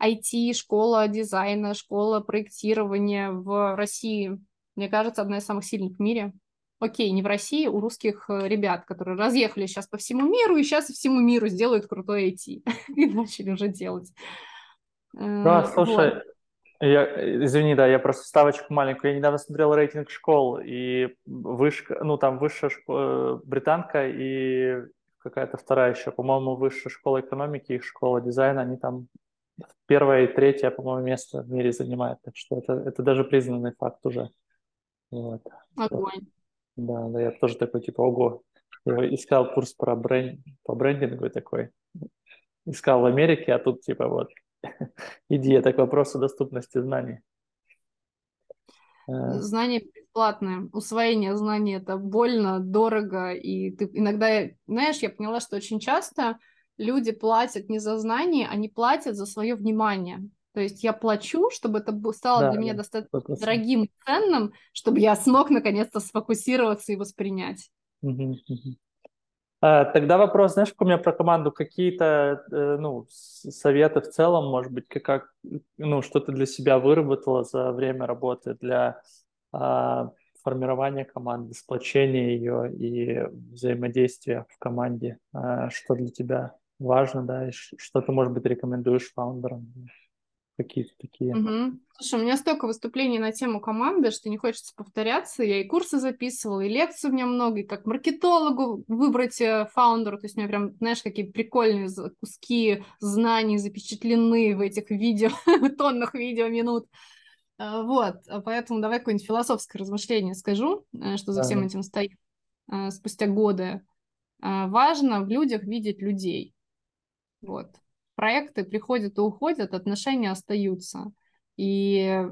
IT, школа дизайна, школа проектирования в России, мне кажется, одна из самых сильных в мире. Окей, не в России, у русских э, ребят, которые разъехали сейчас по всему миру, и сейчас всему миру сделают крутой IT. и начали уже делать. Да, э, слушай, вот. Я, извини, да, я просто ставочку маленькую. Я недавно смотрел рейтинг школ, и вышка, ну там высшая школа, британка и какая-то вторая еще, по-моему, высшая школа экономики и школа дизайна, они там первое и третье, по-моему, место в мире занимают. Так что это, это даже признанный факт уже. Вот. Огонь. Да, да, я тоже такой, типа, ого. Я искал курс про бренд, по брендингу такой. Искал в Америке, а тут, типа, вот, иди, это к вопросу доступности знаний. Э, Знание бесплатное. Усвоение знаний – это больно, дорого. И ты иногда, знаешь, я поняла, что очень часто люди платят не за знания, они платят за свое внимание. То есть я плачу, чтобы это стало да, для меня достаточно вопросы. дорогим и ценным, чтобы я смог наконец-то сфокусироваться и воспринять. А, тогда вопрос, знаешь, у меня про команду какие-то э, ну, советы в целом, может быть, как, ну, что ты для себя выработала за время работы для а, формирования команды, сплочения ее и взаимодействия в команде, а, что для тебя важно, да, и что ты, может быть, рекомендуешь фаундерам какие-то такие. Угу. Слушай, у меня столько выступлений на тему команды, что не хочется повторяться. Я и курсы записывала, и лекций у меня много, и как маркетологу выбрать э, фаундера. То есть у меня прям, знаешь, какие прикольные куски знаний запечатлены в этих видео, тоннах видео минут. Э, вот, поэтому давай какое-нибудь философское размышление скажу, э, что за всем этим стоит спустя годы. Важно в людях видеть людей. Вот проекты приходят и уходят, отношения остаются. И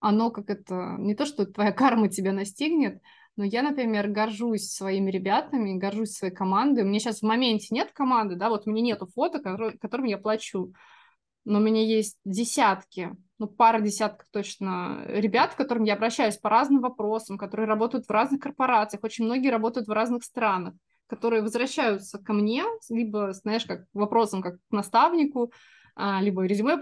оно как это, не то, что твоя карма тебя настигнет, но я, например, горжусь своими ребятами, горжусь своей командой. У меня сейчас в моменте нет команды, да, вот у меня нету фото, которым я плачу, но у меня есть десятки, ну, пара десятков точно ребят, к которым я обращаюсь по разным вопросам, которые работают в разных корпорациях, очень многие работают в разных странах которые возвращаются ко мне, либо, знаешь, как вопросом, как к наставнику, а, либо резюме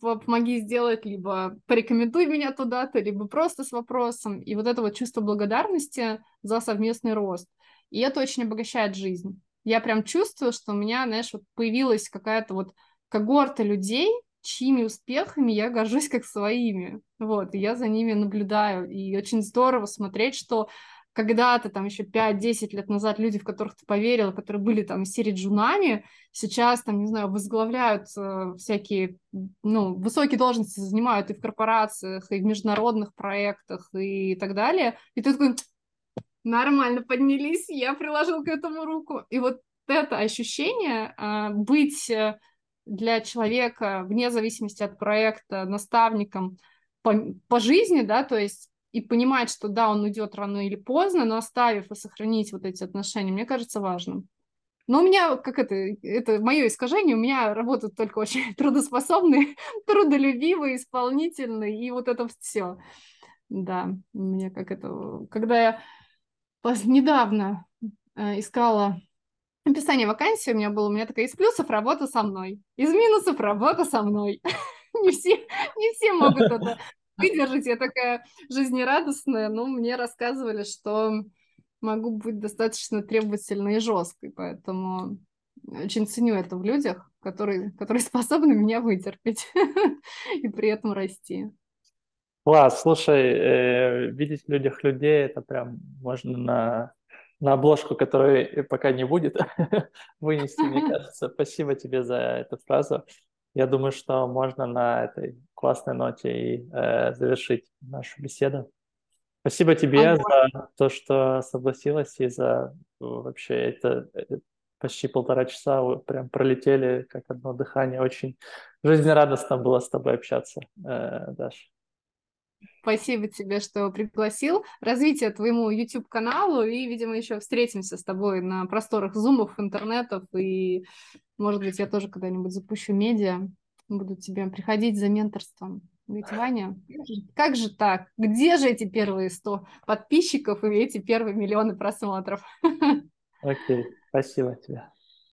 помоги сделать, либо порекомендуй меня туда-то, либо просто с вопросом. И вот это вот чувство благодарности за совместный рост. И это очень обогащает жизнь. Я прям чувствую, что у меня, знаешь, вот появилась какая-то вот когорта людей, чьими успехами я горжусь как своими. Вот, и я за ними наблюдаю. И очень здорово смотреть, что когда-то, там еще 5-10 лет назад, люди, в которых ты поверила, которые были там из серии джунами, сейчас там, не знаю, возглавляют э, всякие, ну, высокие должности занимают и в корпорациях, и в международных проектах, и так далее. И ты такой, нормально поднялись, я приложил к этому руку. И вот это ощущение э, быть э, для человека, вне зависимости от проекта, наставником по, по жизни, да, то есть и понимать, что да, он уйдет рано или поздно, но оставив и сохранить вот эти отношения, мне кажется важным. Но у меня, как это, это мое искажение, у меня работают только очень трудоспособные, трудолюбивые, исполнительные, и вот это все. Да, мне как это... Когда я недавно э, искала описание вакансии, у меня было, у меня такая из плюсов работа со мной, из минусов работа со мной. Не все, не все могут это выдержать. Я такая жизнерадостная. Ну, мне рассказывали, что могу быть достаточно требовательной и жесткой, поэтому очень ценю это в людях, которые, которые способны меня вытерпеть и при этом расти. Класс, слушай, э, видеть в людях людей, это прям можно на, на обложку, которой пока не будет, вынести, мне кажется. Спасибо тебе за эту фразу. Я думаю, что можно на этой классной ноте и э, завершить нашу беседу. Спасибо тебе Огонь. за то, что согласилась, и за вообще это, это почти полтора часа прям пролетели как одно дыхание. Очень жизнерадостно было с тобой общаться, э, Даша. Спасибо тебе, что пригласил. Развитие твоему YouTube-каналу, и, видимо, еще встретимся с тобой на просторах зумов, интернетов, и, может быть, я тоже когда-нибудь запущу медиа, буду тебе приходить за менторством. Говорить, Ваня, как же так? Где же эти первые 100 подписчиков и эти первые миллионы просмотров? Окей, спасибо тебе.